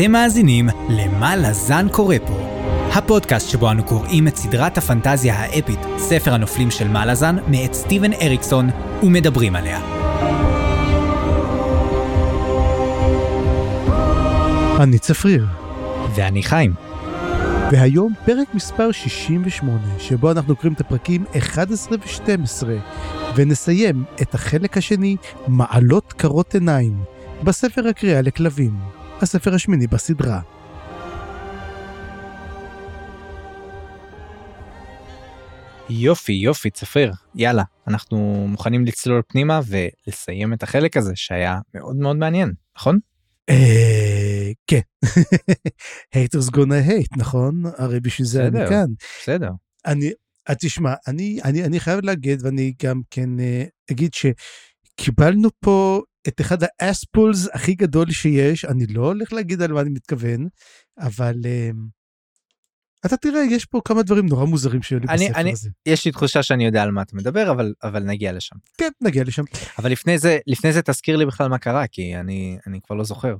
אתם מאזינים ל"מה לזן קורא פה", הפודקאסט שבו אנו קוראים את סדרת הפנטזיה האפית, ספר הנופלים של מה לזן, מאת סטיבן אריקסון, ומדברים עליה. אני צפריר, ואני חיים. והיום פרק מספר 68, שבו אנחנו קוראים את הפרקים 11 ו-12, ונסיים את החלק השני, מעלות קרות עיניים, בספר הקריאה לכלבים, הספר השמיני בסדרה. יופי, יופי, צפריר. יאללה, אנחנו מוכנים לצלול פנימה ולסיים את החלק הזה שהיה מאוד מאוד מעניין, נכון? אה... כן. haters gonna hate, נכון? הרי בשביל זה אני. כאן. בסדר. אני, אז תשמע, אני, אני, אני חייב להגיד, ואני גם כן אה, אגיד שקיבלנו פה את אחד האספולס הכי גדול שיש, אני לא הולך להגיד על מה אני מתכוון, אבל אה, אתה תראה, יש פה כמה דברים נורא מוזרים שהיו לי אני- בספר אני- הזה. יש לי תחושה שאני יודע על מה אתה מדבר, אבל, אבל נגיע לשם. כן, נגיע לשם. אבל לפני זה, לפני זה תזכיר לי בכלל מה קרה, כי אני, אני כבר לא זוכר.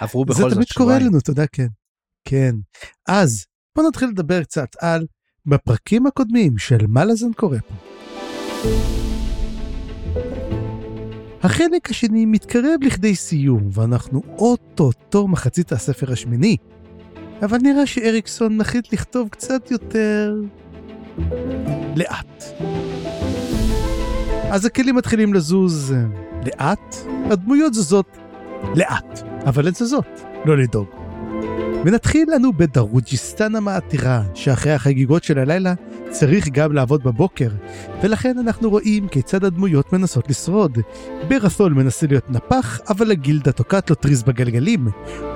עברו בכל זה זאת תמיד קורה שבועיים. לנו, אתה יודע, כן. כן. אז, בוא נתחיל לדבר קצת על, בפרקים הקודמים של מה לזן קורה פה. החלק השני מתקרב לכדי סיום, ואנחנו אוטוטו מחצית הספר השמיני. אבל נראה שאריקסון מחליט לכתוב קצת יותר... לאט. אז הכלים מתחילים לזוז לאט, הדמויות זזות לאט, אבל הן זזות, לא לדאוג. ונתחיל לנו בדרוג'יסטן המעתירה, שאחרי החגיגות של הלילה צריך גם לעבוד בבוקר, ולכן אנחנו רואים כיצד הדמויות מנסות לשרוד. ברת'ול מנסה להיות נפח, אבל הגילדה תוקעת לו טריז בגלגלים.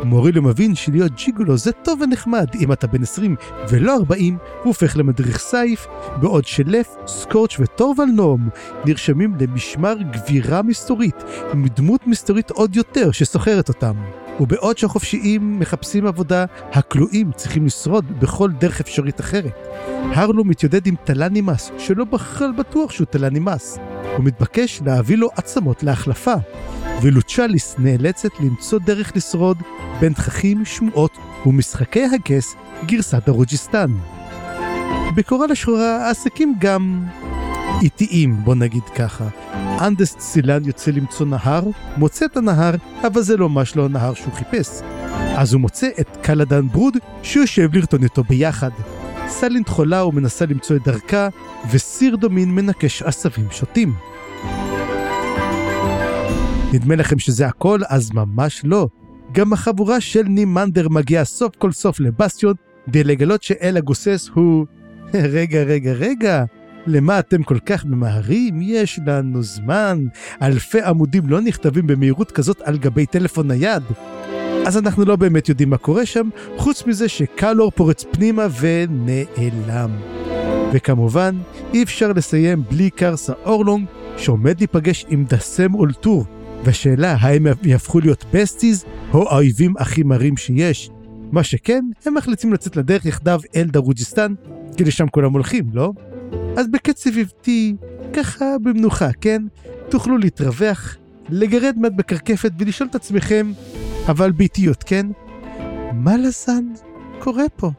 מוריליו מבין שלהיות ג'יגולו זה טוב ונחמד אם אתה בן 20 ולא 40, הוא הופך למדריך סייף, בעוד שלף, סקורץ' וטורבל נום נרשמים למשמר גבירה מסתורית, עם דמות מסתורית עוד יותר ששוכרת אותם. ובעוד שהחופשיים מחפשים עבודה, הכלואים צריכים לשרוד בכל דרך אפשרית אחרת. הרלו מתיידד עם טלנימאס, שלא בכלל בטוח שהוא טלנימאס. הוא מתבקש להביא לו עצמות להחלפה. ולוצ'ליס נאלצת למצוא דרך לשרוד בין תככים, שמועות ומשחקי הכס גרסת דרוג'יסטן. בקורל השחורה העסקים גם איטיים, בוא נגיד ככה. אנדסט סילן יוצא למצוא נהר, מוצא את הנהר, אבל זה לא ממש לא הנהר שהוא חיפש. אז הוא מוצא את קלדן ברוד, שיושב לרטון איתו ביחד. סלינד חולה ומנסה למצוא את דרכה, וסירדומין מנכש עשבים שוטים. נדמה לכם שזה הכל? אז ממש לא. גם החבורה של נימנדר מגיעה סוף כל סוף לבסטיון, כדי לגלות שהאל הגוסס הוא... רגע, רגע, רגע, למה אתם כל כך ממהרים? יש לנו זמן. אלפי עמודים לא נכתבים במהירות כזאת על גבי טלפון נייד. אז אנחנו לא באמת יודעים מה קורה שם, חוץ מזה שקלור פורץ פנימה ונעלם. וכמובן, אי אפשר לסיים בלי קרסה אורלונג, שעומד להיפגש עם דסם אולטור, והשאלה האם יהפכו להיות besties, או האויבים הכי מרים שיש. מה שכן, הם מחליטים לצאת לדרך יחדיו אל דרוג'יסטן, כי לשם כולם הולכים, לא? אז בקצב איבטי, ככה במנוחה, כן? תוכלו להתרווח, לגרד מעט בקרקפת ולשאול את עצמכם, אבל באיטיות, כן? מה לזן קורה פה?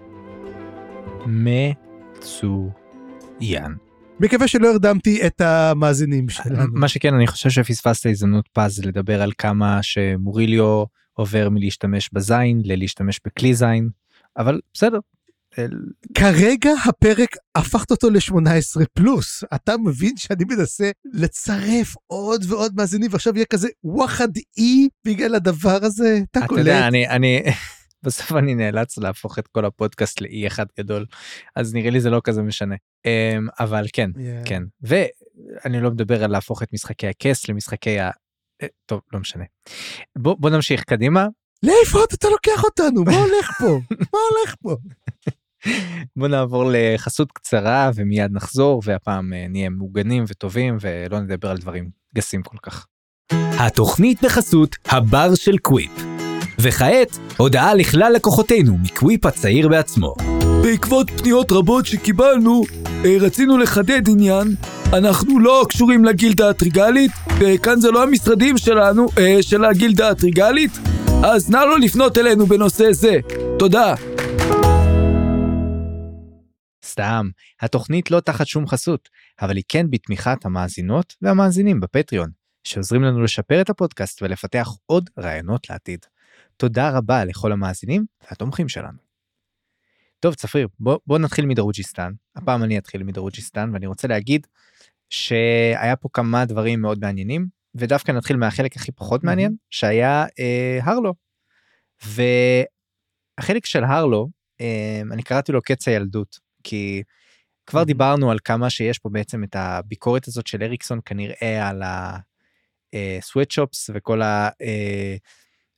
מצוין. מקווה שלא הרדמתי את המאזינים שלנו. מה שכן, אני חושב שפספסת הזדמנות פז לדבר על כמה שמוריליו עובר מלהשתמש בזין ללהשתמש בכלי זין, אבל בסדר. כרגע הפרק הפכת אותו ל-18 פלוס. אתה מבין שאני מנסה לצרף עוד ועוד מאזינים, ועכשיו יהיה כזה וואחד אי בגלל הדבר הזה? אתה אתה קולט? יודע, אני, אני, בסוף אני נאלץ להפוך את כל הפודקאסט לאי אחד גדול, אז נראה לי זה לא כזה משנה. אמ, אבל כן, Yeah. כן. ואני לא מדבר על להפוך את משחקי הכס למשחקי ה... אה, טוב, לא משנה. בוא, בוא נמשיך קדימה. לאיפה אתה לוקח אותנו? מה הולך פה? מה הולך פה? בוא נעבור לחסות קצרה ומיד נחזור, והפעם אה, נהיה מוגנים וטובים ולא נדבר על דברים גסים כל כך. התוכנית בחסות הבר של קוויפ. וכעת, הודעה לכלל לקוחותינו מקוויפ הצעיר בעצמו. בעקבות פניות רבות שקיבלנו, אה, רצינו לחדד עניין. אנחנו לא קשורים לגילדה הטריגלית, וכאן זה לא המשרדים שלנו, אה, של הגילדה הטריגלית. אז נא לא לפנות אלינו בנושא זה. תודה. סתם, התוכנית לא תחת שום חסות, אבל היא כן בתמיכת המאזינות והמאזינים בפטריון, שעוזרים לנו לשפר את הפודקאסט ולפתח עוד רעיונות לעתיד. תודה רבה לכל המאזינים והתומכים שלנו. טוב, צפריר, בוא, בוא נתחיל מדרוג'יסטן. הפעם אני אתחיל מדרוג'יסטן, ואני רוצה להגיד שהיה פה כמה דברים מאוד מעניינים, ודווקא נתחיל מהחלק הכי פחות מעניין, שהיה אה, הרלו. והחלק של הרלו, אה, אני קראתי לו קץ הילדות, כי כבר דיברנו על כמה שיש פה בעצם את הביקורת הזאת של אריקסון כנראה על הסוואטשופס אה, וכל ה... אה,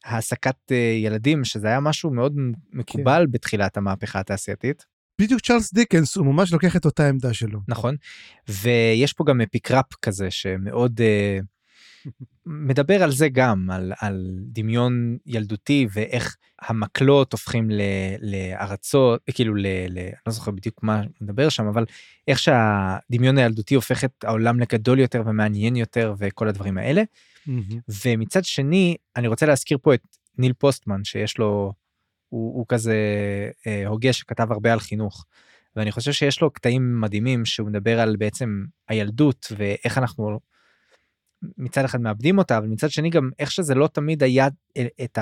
העסקת אה, ילדים שזה היה משהו מאוד מקובל כן. בתחילת המהפכה התעשייתית. בדיוק צ'ארלס דיקנס הוא ממש לוקח את אותה עמדה שלו. נכון ויש פה גם אפיקראפ כזה שמאוד מדבר על זה גם על, על דמיון ילדותי ואיך המקלות הופכים ל, לארצות כאילו ל, ל, לא זוכר בדיוק מה מדבר שם אבל איך שהדמיון הילדותי הופך את העולם לגדול יותר ומעניין יותר וכל הדברים האלה. Mm-hmm. ומצד שני אני רוצה להזכיר פה את ניל פוסטמן שיש לו הוא, הוא כזה אה, הוגה שכתב הרבה על חינוך. ואני חושב שיש לו קטעים מדהימים שהוא מדבר על בעצם הילדות ואיך אנחנו מצד אחד מאבדים אותה אבל מצד שני גם איך שזה לא תמיד היה את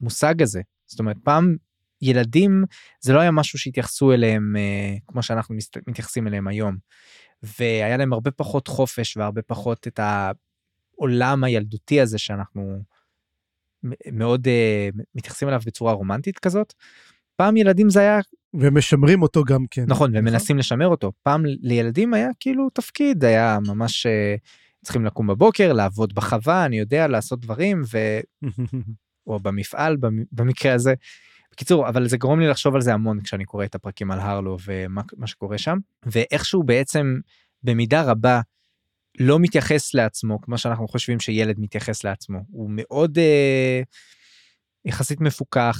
המושג הזה זאת אומרת פעם ילדים זה לא היה משהו שהתייחסו אליהם אה, כמו שאנחנו מתייחסים אליהם היום. והיה להם הרבה פחות חופש והרבה פחות את העולם הילדותי הזה שאנחנו מאוד uh, מתייחסים אליו בצורה רומנטית כזאת. פעם ילדים זה היה ומשמרים אותו גם כן נכון ומנסים לשמר אותו פעם לילדים היה כאילו תפקיד היה ממש uh, צריכים לקום בבוקר לעבוד בחווה אני יודע לעשות דברים ו... או במפעל במקרה הזה. בקיצור אבל זה גורם לי לחשוב על זה המון כשאני קורא את הפרקים על הרלו ומה שקורה שם ואיכשהו בעצם במידה רבה לא מתייחס לעצמו כמו שאנחנו חושבים שילד מתייחס לעצמו הוא מאוד אה, יחסית מפוקח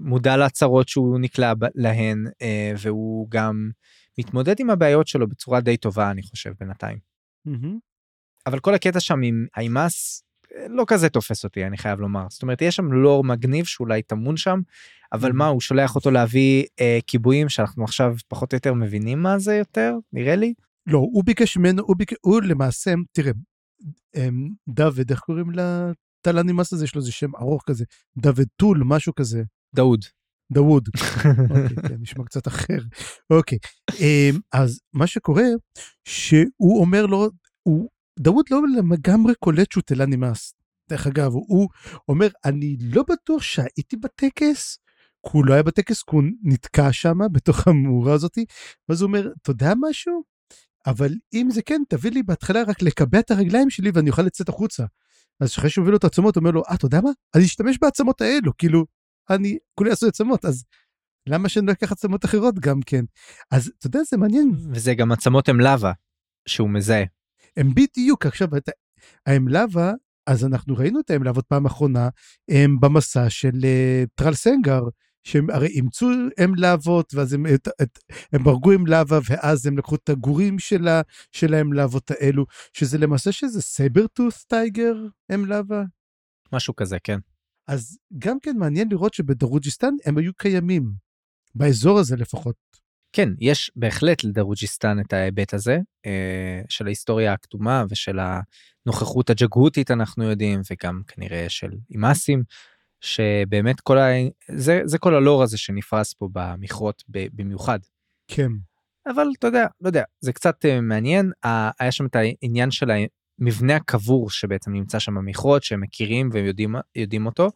מודע להצהרות שהוא נקלע להן אה, והוא גם מתמודד עם הבעיות שלו בצורה די טובה אני חושב בינתיים. Mm-hmm. אבל כל הקטע שם עם האימאס אה, לא כזה תופס אותי אני חייב לומר זאת אומרת יש שם לור מגניב שאולי טמון שם אבל mm-hmm. מה הוא שולח אותו להביא אה, כיבויים שאנחנו עכשיו פחות או יותר מבינים מה זה יותר נראה לי. לא, הוא ביקש ממנו, הוא, ביק... הוא למעשה, תראה, דוד, איך קוראים לתל"נימאס הזה? יש לו איזה שם ארוך כזה, דוד טול, משהו כזה. דאוד. דאוד. אוקיי, כן, נשמע קצת אחר. אוקיי, אמ, אז מה שקורה, שהוא אומר לו, הוא, דאוד לא לגמרי קולט שהוא תל"נימאס. דרך אגב, הוא אומר, אני לא בטוח שהייתי בטקס, כי הוא לא היה בטקס, כי הוא נתקע שם בתוך המאורה הזאתי, ואז הוא אומר, אתה יודע משהו? אבל אם זה כן, תביא לי בהתחלה רק לקבע את הרגליים שלי ואני אוכל לצאת החוצה. אז אחרי שהוא מביא לו את העצמות, הוא אומר לו, אה, אתה יודע מה? אני אשתמש בעצמות האלו, כאילו, אני, כולי עשו עצמות, אז למה שאני לא אקח עצמות אחרות גם כן? אז אתה יודע, זה מעניין. וזה גם עצמות הם לאווה, שהוא מזהה. הם בדיוק, עכשיו, הם לאווה, אז אנחנו ראינו את הם לאבות פעם אחרונה, הם במסע של uh, טרל סנגר, שהם הרי אימצו אם להבות, ואז הם, את, את, הם ברגו עם להבה, ואז הם לקחו את הגורים שלה, של האם להבות האלו, שזה למעשה שזה סייברטוס טייגר אם להבה. משהו כזה, כן. אז גם כן מעניין לראות שבדרוג'יסטן הם היו קיימים, באזור הזה לפחות. כן, יש בהחלט לדרוג'יסטן את ההיבט הזה, אה, של ההיסטוריה הכתומה ושל הנוכחות הג'גהותית אנחנו יודעים, וגם כנראה של אימאסים. שבאמת כל ה... זה, זה כל הלור הזה שנפרס פה במכרות במיוחד. כן. אבל אתה יודע, לא יודע, זה קצת uh, מעניין, היה שם את העניין של המבנה הקבור שבעצם נמצא שם במכרות, שהם מכירים ויודעים אותו,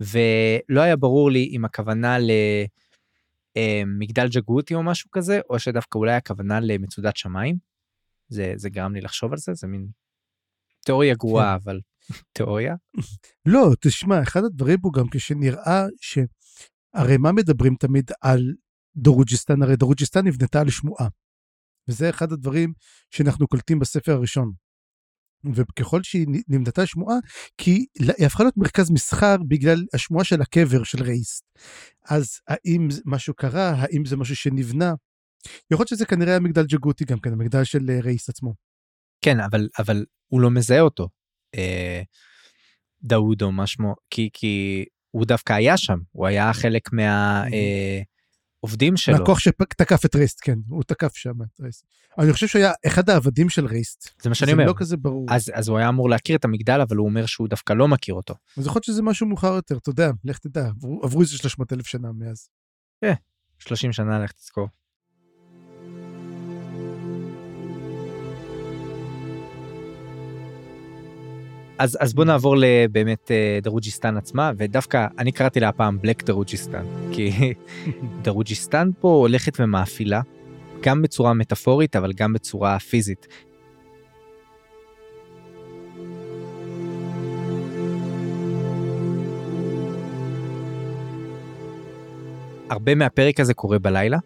ולא היה ברור לי אם הכוונה למגדל אה, ג'גותי או משהו כזה, או שדווקא אולי הכוונה למצודת שמיים. זה, זה גרם לי לחשוב על זה, זה מין תיאוריה גרועה, כן. אבל תיאוריה? לא, תשמע, אחד הדברים פה גם כשנראה ש... הרי מה מדברים תמיד על דרוג'יסטן? הרי דרוג'יסטן נבנתה על שמועה. וזה אחד הדברים שאנחנו קולטים בספר הראשון. וככל שהיא נבנתה שמועה, כי היא הפכה להיות מרכז מסחר בגלל השמועה של הקבר של רייסט. אז האם משהו קרה? האם זה משהו שנבנה? יכול להיות שזה כנראה המגדל ג'גותי גם כן, המגדל של אה, רייסט עצמו. כן, אבל, אבל הוא לא מזהה אותו. אה, דאוד או מה שמו כי כי הוא דווקא היה שם, הוא היה חלק מהעובדים שלו. מהכוח שתקף את רייסט, כן, הוא תקף שם את רייסט. אני חושב שהיה אחד העבדים של רייסט. זה מה שאני זה אומר. לא כזה ברור. אז, אז הוא היה אמור להכיר את המגדל, אבל הוא אומר שהוא דווקא לא מכיר אותו. אז יכול להיות שזה משהו מאוחר יותר, אתה יודע, לך תדע, עברו, איזה 300 אלף שנה מאז. 30 שנה, לך תזכור. אז, אז בוא נעבור לבאמת אה, דרוג'יסטן עצמה, ודווקא אני קראתי לה הפעם Black דרוג'יסטן, כי דרוג'יסטן פה הולכת ומאפילה, גם בצורה מטאפורית, אבל גם בצורה פיזית. הרבה מהפרק הזה קורה בלילה,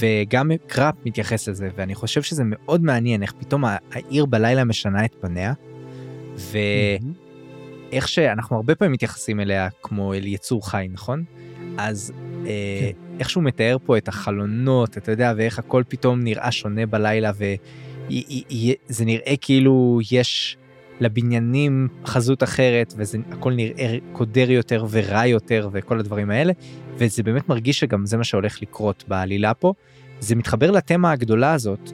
וגם קרופ מתייחס לזה, ואני חושב שזה מאוד מעניין איך פתאום העיר בלילה משנה את פניה, ואיך שאנחנו הרבה פעמים מתייחסים אליה כמו אל יצור חי, נכון? אז אה, איך שהוא מתאר פה את החלונות, אתה יודע, ואיך הכל פתאום נראה שונה בלילה, וזה נראה כאילו יש לבניינים חזות אחרת, והכל נראה קודר יותר ורע יותר וכל הדברים האלה, וזה באמת מרגיש שגם זה מה שהולך לקרות בעלילה פה. זה מתחבר לתמה הגדולה הזאת,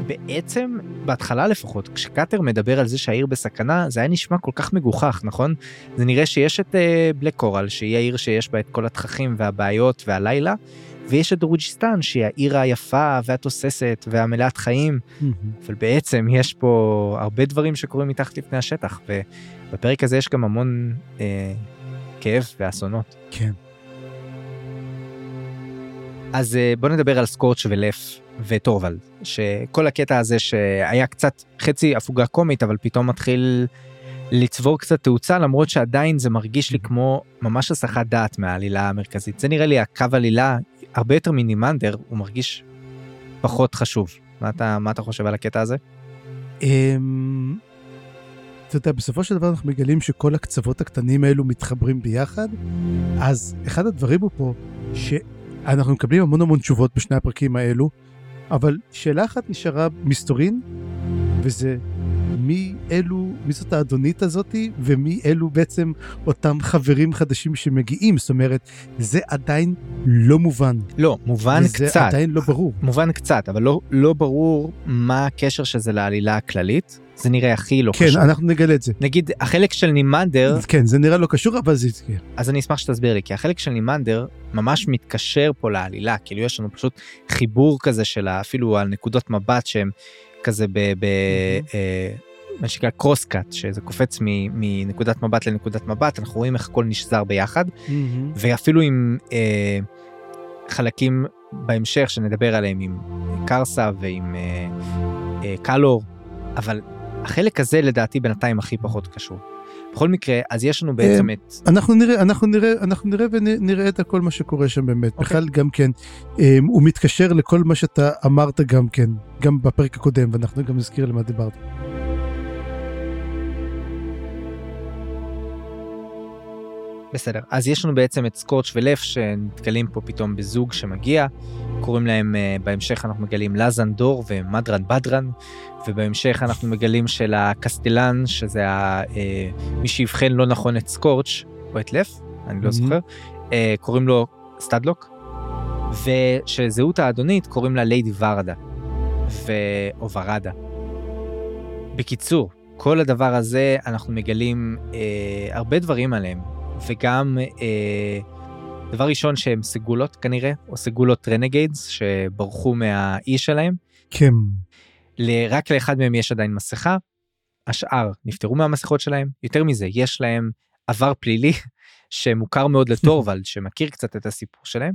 שבעצם, בהתחלה לפחות, כשקאטר מדבר על זה שהעיר בסכנה, זה היה נשמע כל כך מגוחך, נכון? זה נראה שיש את uh, בלק קורל, שהיא העיר שיש בה את כל התככים והבעיות והלילה, ויש את דרוג'יסטן, שהיא העיר היפה והתוססת והמלאת חיים, אבל בעצם יש פה הרבה דברים שקורים מתחת לפני השטח, ובפרק הזה יש גם המון אה, כאב ואסונות. כן. אז אה, בוא נדבר על סקורץ' ולף וטורוולד, שכל הקטע הזה שהיה קצת חצי הפוגה קומית, אבל פתאום מתחיל לצבור קצת תאוצה, למרות שעדיין זה מרגיש לי כמו ממש הסחת דעת מהעלילה המרכזית. זה נראה לי הקו עלילה הרבה יותר מינימנדר, הוא מרגיש פחות חשוב. מה אתה, מה אתה חושב על הקטע הזה? אמ, אתה יודע, בסופו של דבר אנחנו מגלים שכל הקצוות הקטנים האלו מתחברים ביחד, אז אחד הדברים הוא פה, שאנחנו מקבלים המון המון תשובות בשני הפרקים האלו, אבל שאלה אחת נשארה מסתורין, וזה מי אלו, מי זאת האדונית הזאתי, ומי אלו בעצם אותם חברים חדשים שמגיעים, זאת אומרת, זה עדיין לא מובן. לא, מובן וזה קצת. עדיין לא ברור. מובן קצת, אבל לא, לא ברור מה הקשר של זה לעלילה הכללית. זה נראה הכי לא כן, קשור. אנחנו נגלה את זה. נגיד, החלק של נימנדר, כן, זה נראה לא קשור, אבל זה... כן. אז אני אשמח שתסביר לי, כי החלק של נימנדר ממש מתקשר פה לעלילה, כאילו יש לנו פשוט חיבור כזה של אפילו על נקודות מבט שהם כזה ב... ב אה, מה שנקרא קרוס קאט, שזה קופץ מנקודת מבט לנקודת מבט, אנחנו רואים איך הכל נשזר ביחד, ואפילו עם אה, חלקים בהמשך שנדבר עליהם עם קרסה ועם אה, אה, קלור, אבל החלק הזה לדעתי בינתיים הכי פחות קשור. בכל מקרה, אז יש לנו בעצם את... אנחנו נראה, אנחנו נראה, אנחנו נראה ונראה את כל מה שקורה שם באמת. אוקיי. בכלל גם כן, אמ, הוא מתקשר לכל מה שאתה אמרת גם כן, גם בפרק הקודם, ואנחנו גם נזכיר למה דיברת. בסדר, אז יש לנו בעצם את סקורץ' ולף שנתקלים פה פתאום בזוג שמגיע, קוראים להם, uh, בהמשך אנחנו מגלים לזן דור ומדרן בדרן, ובהמשך אנחנו מגלים של הקסטלן, שזה ה, uh, מי שיבחן לא נכון את סקורץ', או את לפ, אני לא. זוכר, uh, קוראים לו סטדלוק, ושזהות האדונית קוראים לה ליידי ורדה, ו... או ורדה. בקיצור, כל הדבר הזה אנחנו מגלים אה, הרבה דברים עליהם, וגם אה, דבר ראשון שהם סגולות כנראה, או סגולות רנגיידס שברחו מהאי שלהם, כן. ל- רק לאחד מהם יש עדיין מסכה, השאר נפטרו מהמסכות שלהם, יותר מזה, יש להם עבר פלילי שמוכר מאוד לטורוולד, שמכיר קצת את הסיפור שלהם,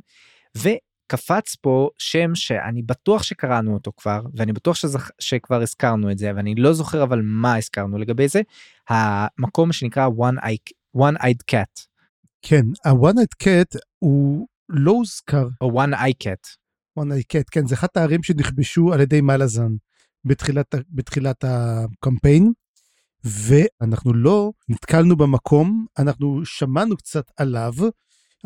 וקפץ פה שם שאני בטוח שקראנו אותו כבר, ואני בטוח שזכ... שכבר הזכרנו את זה, ואני לא זוכר אבל מה הזכרנו לגבי זה, המקום שנקרא One Eye, One Eyed Cat, כן, ה-one night cat הוא לא הוזכר, או One Eye Cat. one night cat, כן, זה אחד הערים שנכבשו על ידי מלאזן בתחילת, בתחילת הקמפיין, ואנחנו לא נתקלנו במקום, אנחנו שמענו קצת עליו,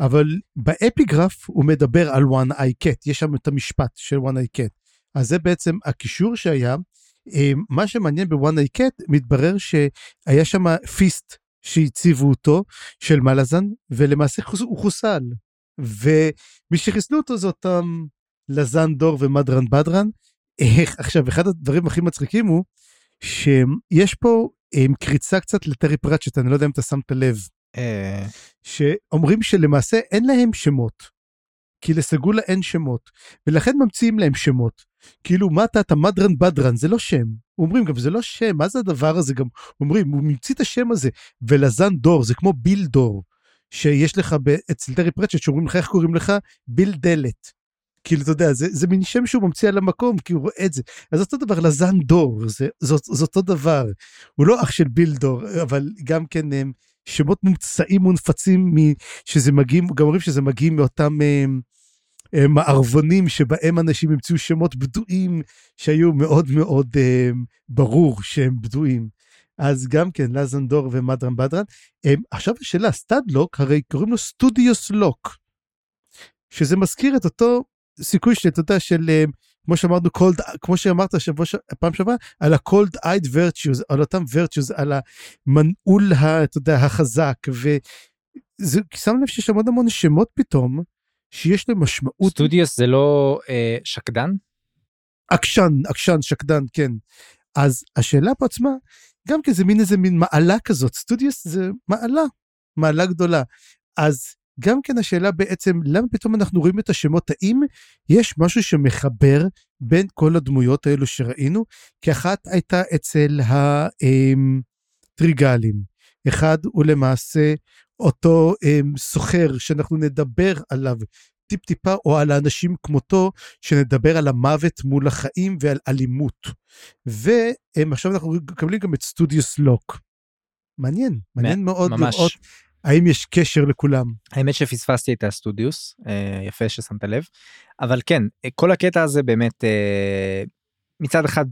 אבל באפיגרף הוא מדבר על one eye cat, יש שם את המשפט של one eye cat. אז זה בעצם הקישור שהיה. אה, מה שמעניין ב-one eye cat, מתברר שהיה שם פיסט שהציבו אותו, של מלאזן, ולמעשה חוס- הוא חוסל. ומי שחיסלו אותו זה אותם לזן דור ומדרן בדרן. איך, עכשיו, אחד הדברים הכי מצחיקים הוא שיש פה הם, קריצה קצת לטרי פרצ'ט, אני לא יודע אם אתה שמת לב, אה, שאומרים שלמעשה אין להם שמות. כי לסגולה אין שמות, ולכן ממציאים להם שמות. כאילו, מה אתה, אתה מדרן בדרן, זה לא שם. אומרים גם, זה לא שם, מה זה הדבר הזה? גם אומרים, הוא ממציא את השם הזה. ולזן דור, זה כמו ביל דור, שיש לך אצל טרי פרצ'ט, שאומרים לך, איך קוראים לך? ביל דלת. כאילו, אתה יודע, זה, זה מין שם שהוא ממציא על המקום, כי הוא רואה את זה. אז אותו דבר, לזן דור, זה, זה, זה אותו דבר. הוא לא אח של ביל דור, אבל גם כן הם שמות מומצאים מונפצים, שזה מגיעים, גם אומרים שזה מגיעים מאותם אמ, אמ, מערבונים שבהם אנשים המציאו שמות בדויים שהיו מאוד מאוד אמ, ברור שהם בדויים. אז גם כן, לזן דור ומדרן בדרן. אמ, עכשיו השאלה, סטאדלוק, הרי קוראים לו סטודיוס לוק, שזה מזכיר את אותו סיכוי שאתה יודע, של, אמ, כמו שאמרנו, cold, כמו שאמרת שבוע, פעם שעברה, על ה-cold eyed virtues, על אותם virtues, על המנעול, אתה יודע, החזק, וזה, שם לב שיש עוד המון שמות פתאום, שיש להם משמעות studious זה לא אה, שקדן? עקשן, עקשן, שקדן, כן. אז השאלה פה עצמה, גם כן זה מין איזה מין מעלה כזאת, studious זה מעלה, מעלה גדולה. אז גם כן השאלה בעצם, למה פתאום אנחנו רואים את השמות, האם יש משהו שמחבר בין כל הדמויות האלו שראינו? כי אחת הייתה אצל הטריגלים, אחד הוא למעשה אותו אמ, סוחר שאנחנו נדבר עליו טיפ טיפה, או על האנשים כמותו, שנדבר על המוות מול החיים ועל אלימות. ועכשיו אנחנו מקבלים גם את סטודיוס לוק. מעניין, מעניין מאוד ממש. לראות האם יש קשר לכולם. האמת שפספסתי את הסטודיוס, אה, יפה ששמת לב, אבל כן, כל הקטע הזה באמת אה, מצד אחד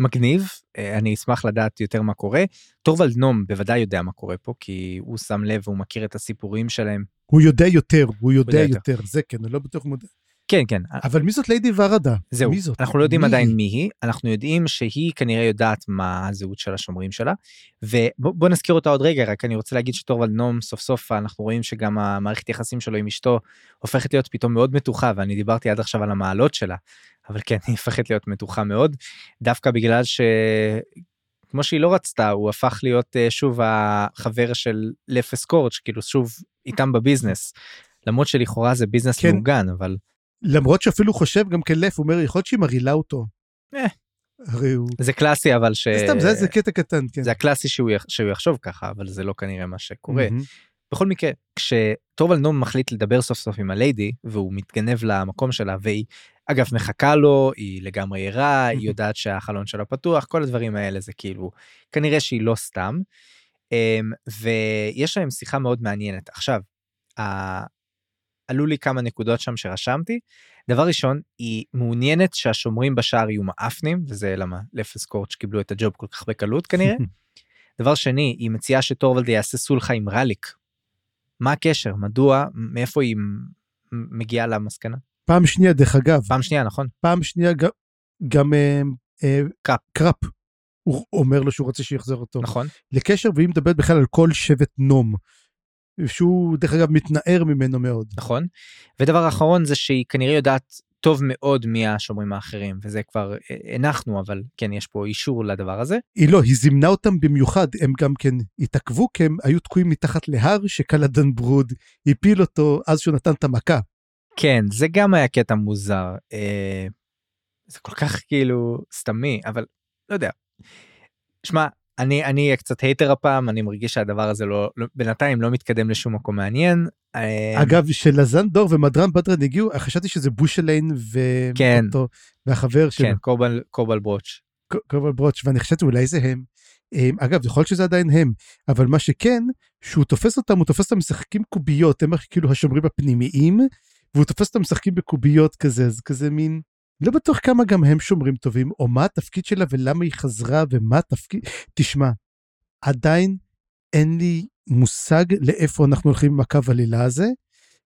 מגניב, אה, אני אשמח לדעת יותר מה קורה. טורוולד נום בוודאי יודע מה קורה פה, כי הוא שם לב והוא מכיר את הסיפורים שלהם. הוא יודע יותר, הוא יודע יודע יותר, זה כן, אני לא בטוח מודע. כן, כן, אבל מי זאת ליידי ורדה? זהו, מי זאת? אנחנו לא יודעים מי עדיין? מי היא, אנחנו יודעים שהיא כנראה יודעת מה הזהות של השומרים שלה, ובוא נזכיר אותה עוד רגע, רק אני רוצה להגיד שטורוולד נום סוף סוף אנחנו רואים שגם המערכת יחסים שלו עם אשתו הופכת להיות פתאום מאוד מתוחה, ואני דיברתי עד עכשיו על המעלות שלה, אבל כן, היא הופכת להיות מתוחה מאוד, דווקא בגלל ש... כמו שהיא לא רצתה, הוא הפך להיות אה, שוב החבר של לפס קורץ', כאילו שוב איתם בביזנס. למרות שלכאורה זה ביזנס כן. מעוגן, אבל למרות שאפילו חושב גם כן לף, הוא אומר, יכול להיות שהיא מרעילה אותו. אה. הרי הוא... זה קלאסי אבל ש... סתם, זה איזה קטע קטן, כן. זה הקלאסי שהוא, יח- שהוא יחשוב ככה אבל זה לא כנראה מה שקורה. בכל מקרה כשטורוול נום מחליט לדבר סוף סוף עם הליידי והוא מתגנב למקום שלה והיא אגב מחכה לו היא לגמרי ערה היא יודעת שהחלון שלה פתוח כל הדברים האלה זה כאילו כנראה שהיא לא סתם. אמ, ויש להם שיחה מאוד מעניינת עכשיו. עלו לי כמה נקודות שם שרשמתי. דבר ראשון היא מעוניינת שהשומרים בשער יהיו מאפנים וזה למה לפס קורץ' קיבלו את הג'וב כל כך בקלות כנראה. דבר שני, היא מציעה שטורוולד יעשה סולחה עם רליק. מה הקשר? מדוע? מאיפה היא מגיעה למסקנה? פעם שנייה, דרך אגב, פעם שנייה, נכון? פעם שנייה גם, גם אה, אה, קראפ. קראפ, הוא אומר לו שהוא רוצה שיחזור אותו. נכון? לקשר, והיא מדברת בכלל על כל שבט נום. שהוא דרך אגב מתנער ממנו מאוד. נכון. ודבר אחרון זה שהיא כנראה יודעת טוב מאוד מי השומרים האחרים, וזה כבר אה, הנחנו, אבל כן, יש פה אישור לדבר הזה. היא לא, היא זימנה אותם במיוחד, הם גם כן התעכבו כי הם היו תקועים מתחת להר שקלדן ברוד הפיל אותו אז שהוא נתן את המכה. כן, זה גם היה קטע מוזר. אה, זה כל כך כאילו סתמי, אבל לא יודע. שמע, אני אני אהיה קצת hater הפעם, אני מרגיש שהדבר הזה לא, לא בינתיים לא מתקדם לשום מקום מעניין. אה, אגב, שלזן דור ומדרן בדרן הגיעו, חשבתי שזה בושליין כן. ואותו, והחבר שלו, כן, קורבל, קורבל ברוץ'. קובל ברוץ', ואני חשבתי אולי זה הם. הם, אגב, יכול להיות שזה עדיין הם, אבל מה שכן, שהוא תופס אותם, הוא תופס אותם משחקים קוביות, הם כאילו השומרים הפנימיים, והוא תופס אותם משחקים בקוביות כזה, אז כזה מין, לא בטוח כמה גם הם שומרים טובים, או מה התפקיד שלה ולמה היא חזרה ומה התפקיד, תשמע, עדיין אין לי מושג לאיפה אנחנו הולכים עם הקו עלילה הזה,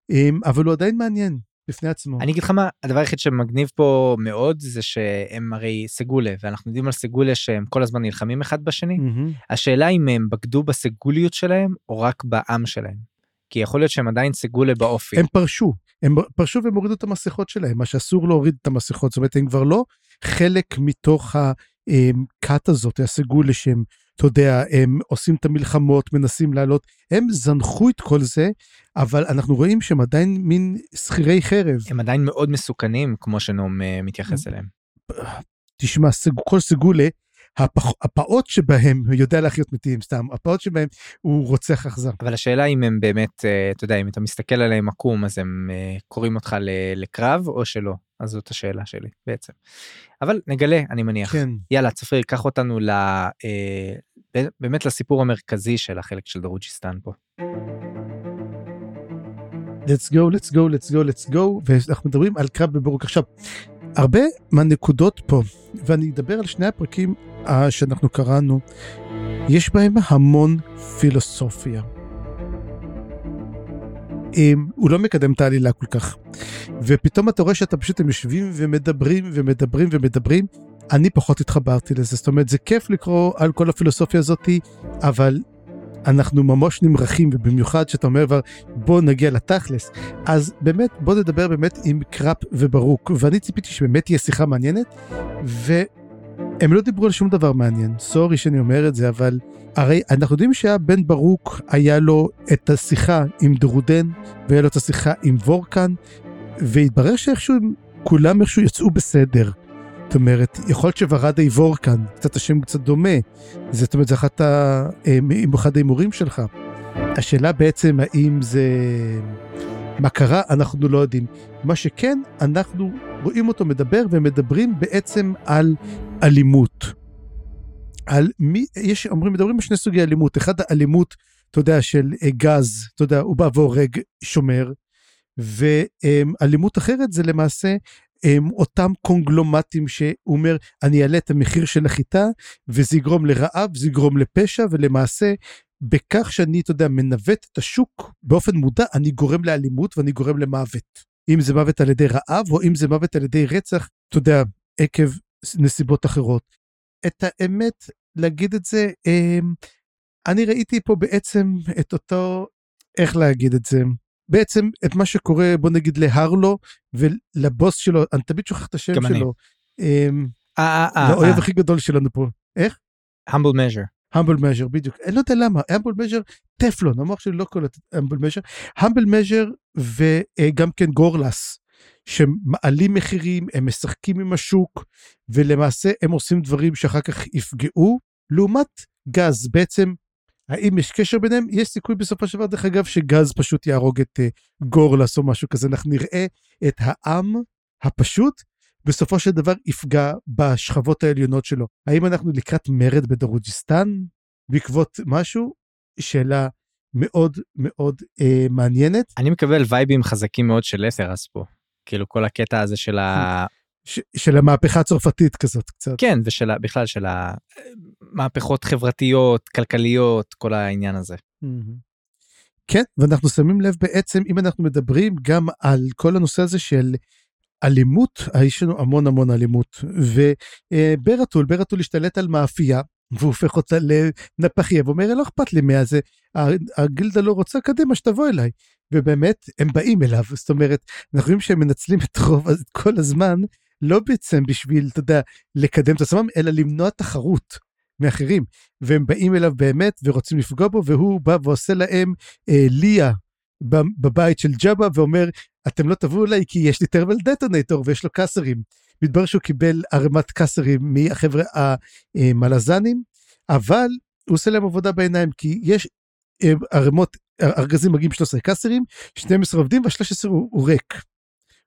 אמ, אבל הוא עדיין מעניין. בפני עצמו. אני אגיד לך מה הדבר היחיד שמגניב פה מאוד זה שהם הרי סגולה ואנחנו יודעים על סגולה שהם כל הזמן נלחמים אחד בשני מהמם. השאלה אם הם בגדו בסגוליות שלהם או רק בעם שלהם. כי יכול להיות שהם עדיין סגולה באופי. הם פרשו, הם פרשו והם הורידו את המסכות שלהם, מה שאסור להוריד את המסכות, זאת אומרת הם כבר לא חלק מתוך הכת הזאת, הסגולה שהם, אתה יודע, הם עושים את המלחמות, מנסים לעלות, הם זנחו את כל זה, אבל אנחנו רואים שהם עדיין מין שכירי חרב. הם עדיין מאוד מסוכנים כמו שנום אה, מתייחס אליהם. תשמע. כל סגולה. הפעוט שבהם הוא יודע להחיות מתים, סתם, הפעוט שבהם הוא רוצח אכזר. אבל השאלה אם הם באמת אה, אתה יודע אם אתה מסתכל עליהם עקום אז הם אה, קוראים אותך לקרב או שלא אז זאת השאלה שלי בעצם. אבל נגלה אני מניח. כן. יאללה צפריר קח אותנו ל... אה, באמת לסיפור המרכזי של החלק של דרוג'יסטן פה. let's go, let's go, let's go, let's go, ואנחנו מדברים על קרב בברוק. עכשיו, הרבה מהנקודות פה, ואני אדבר על שני הפרקים אה, שאנחנו קראנו, יש בהם המון פילוסופיה. הוא לא מקדם את העלילה כל כך. ופתאום אתה רואה שאתה פשוט הם יושבים ומדברים ומדברים ומדברים. אני פחות התחברתי לזה, זאת אומרת זה כיף לקרוא על כל הפילוסופיה הזאתי, אבל אנחנו ממש נמרחים ובמיוחד שאתה אומר כבר בוא נגיע לתכלס. אז באמת בוא נדבר באמת עם קראפ וברוק. ואני ציפיתי שבאמת תהיה שיחה מעניינת והם לא דיברו על שום דבר מעניין. סורי שאני אומר את זה אבל הרי אנחנו יודעים שהבן ברוק היה לו את השיחה עם דרודן והיה לו את השיחה עם וורקן והתברר שאיכשהו כולם איכשהו יצאו בסדר. זאת אומרת, יכול להיות שוורדה וורקן, קצת השם קצת דומה, זאת אומרת, זה אחת ה... עם אחד ההימורים שלך. השאלה בעצם האם זה... מה קרה, אנחנו לא יודעים. מה שכן, אנחנו רואים אותו מדבר ומדברים בעצם על אלימות. על מי, יש, אומרים, מדברים על שני סוגי אלימות. אחד האלימות, אתה יודע, של אה, גז, אתה יודע, הוא בא והורג שומר, ואלימות אחרת זה למעשה הם אותם קונגלומטים שהוא אומר אני אעלה את המחיר של החיטה וזה יגרום לרעב זה יגרום לפשע ולמעשה בכך שאני אתה יודע מנווט את השוק באופן מודע אני גורם לאלימות ואני גורם למוות אם זה מוות על ידי רעב או אם זה מוות על ידי רצח אתה יודע עקב נסיבות אחרות. את האמת להגיד את זה אמ, אני ראיתי פה בעצם את אותו איך להגיד את זה בעצם את מה שקורה בוא נגיד להרלו ולבוס שלו אני תמיד שוכח את השם גם אני. שלו. אמ, אה אה לאויב אה הכי גדול שלנו פה. איך? humble measure. המבל מז'ר בדיוק אני לא יודע למה המבל מז'ר טפלון המוח שלי לא קולט המבל מז'ר המבל מז'ר וגם כן גורלס שמעלים מחירים הם משחקים עם השוק ולמעשה הם עושים דברים שאחר כך יפגעו לעומת גז בעצם האם יש קשר ביניהם יש סיכוי בסופו של דבר דרך אגב שגז פשוט יהרוג את אה, גורלס או משהו כזה אנחנו נראה את העם הפשוט בסופו של דבר יפגע בשכבות העליונות שלו. האם אנחנו לקראת מרד בדרוג'יסטן בעקבות משהו? שאלה מאוד מאוד אה, מעניינת. אני מקבל וייבים חזקים מאוד של אתרס פה. כאילו כל הקטע הזה של ה... ש- של המהפכה הצרפתית כזאת קצת. כן ושל ה- בכלל של המהפכות חברתיות כלכליות כל העניין הזה. כן, ואנחנו שמים לב בעצם, אם אנחנו מדברים גם על כל הנושא הזה של אלימות, אה, יש לנו המון המון אלימות. וברטול, ברטול השתלט על מאפייה, והוא הופך אותה לנפחיה, ואומר, לא אכפת לי מה זה, הגילדה לא רוצה, קדימה, שתבוא אליי. ובאמת, הם באים אליו, זאת אומרת, אנחנו רואים שהם מנצלים את רוב, את כל הזמן, לא בעצם בשביל, אתה יודע, לקדם את עצמם, אלא למנוע תחרות מאחרים. והם באים אליו באמת ורוצים לפגוע בו, והוא בא ועושה להם אה, ליה בבית של ג'אבה, ואומר, אתם לא תבואו אליי כי יש לי טרבל דטונטור ויש לו קאסרים. מתברר שהוא קיבל ערימת קאסרים מהחבר'ה המלזנים, אבל הוא עושה להם עבודה בעיניים, כי יש אה, ערימות, ארגזים מגיעים 13 קאסרים, 12 עובדים וה-13 הוא, הוא ריק.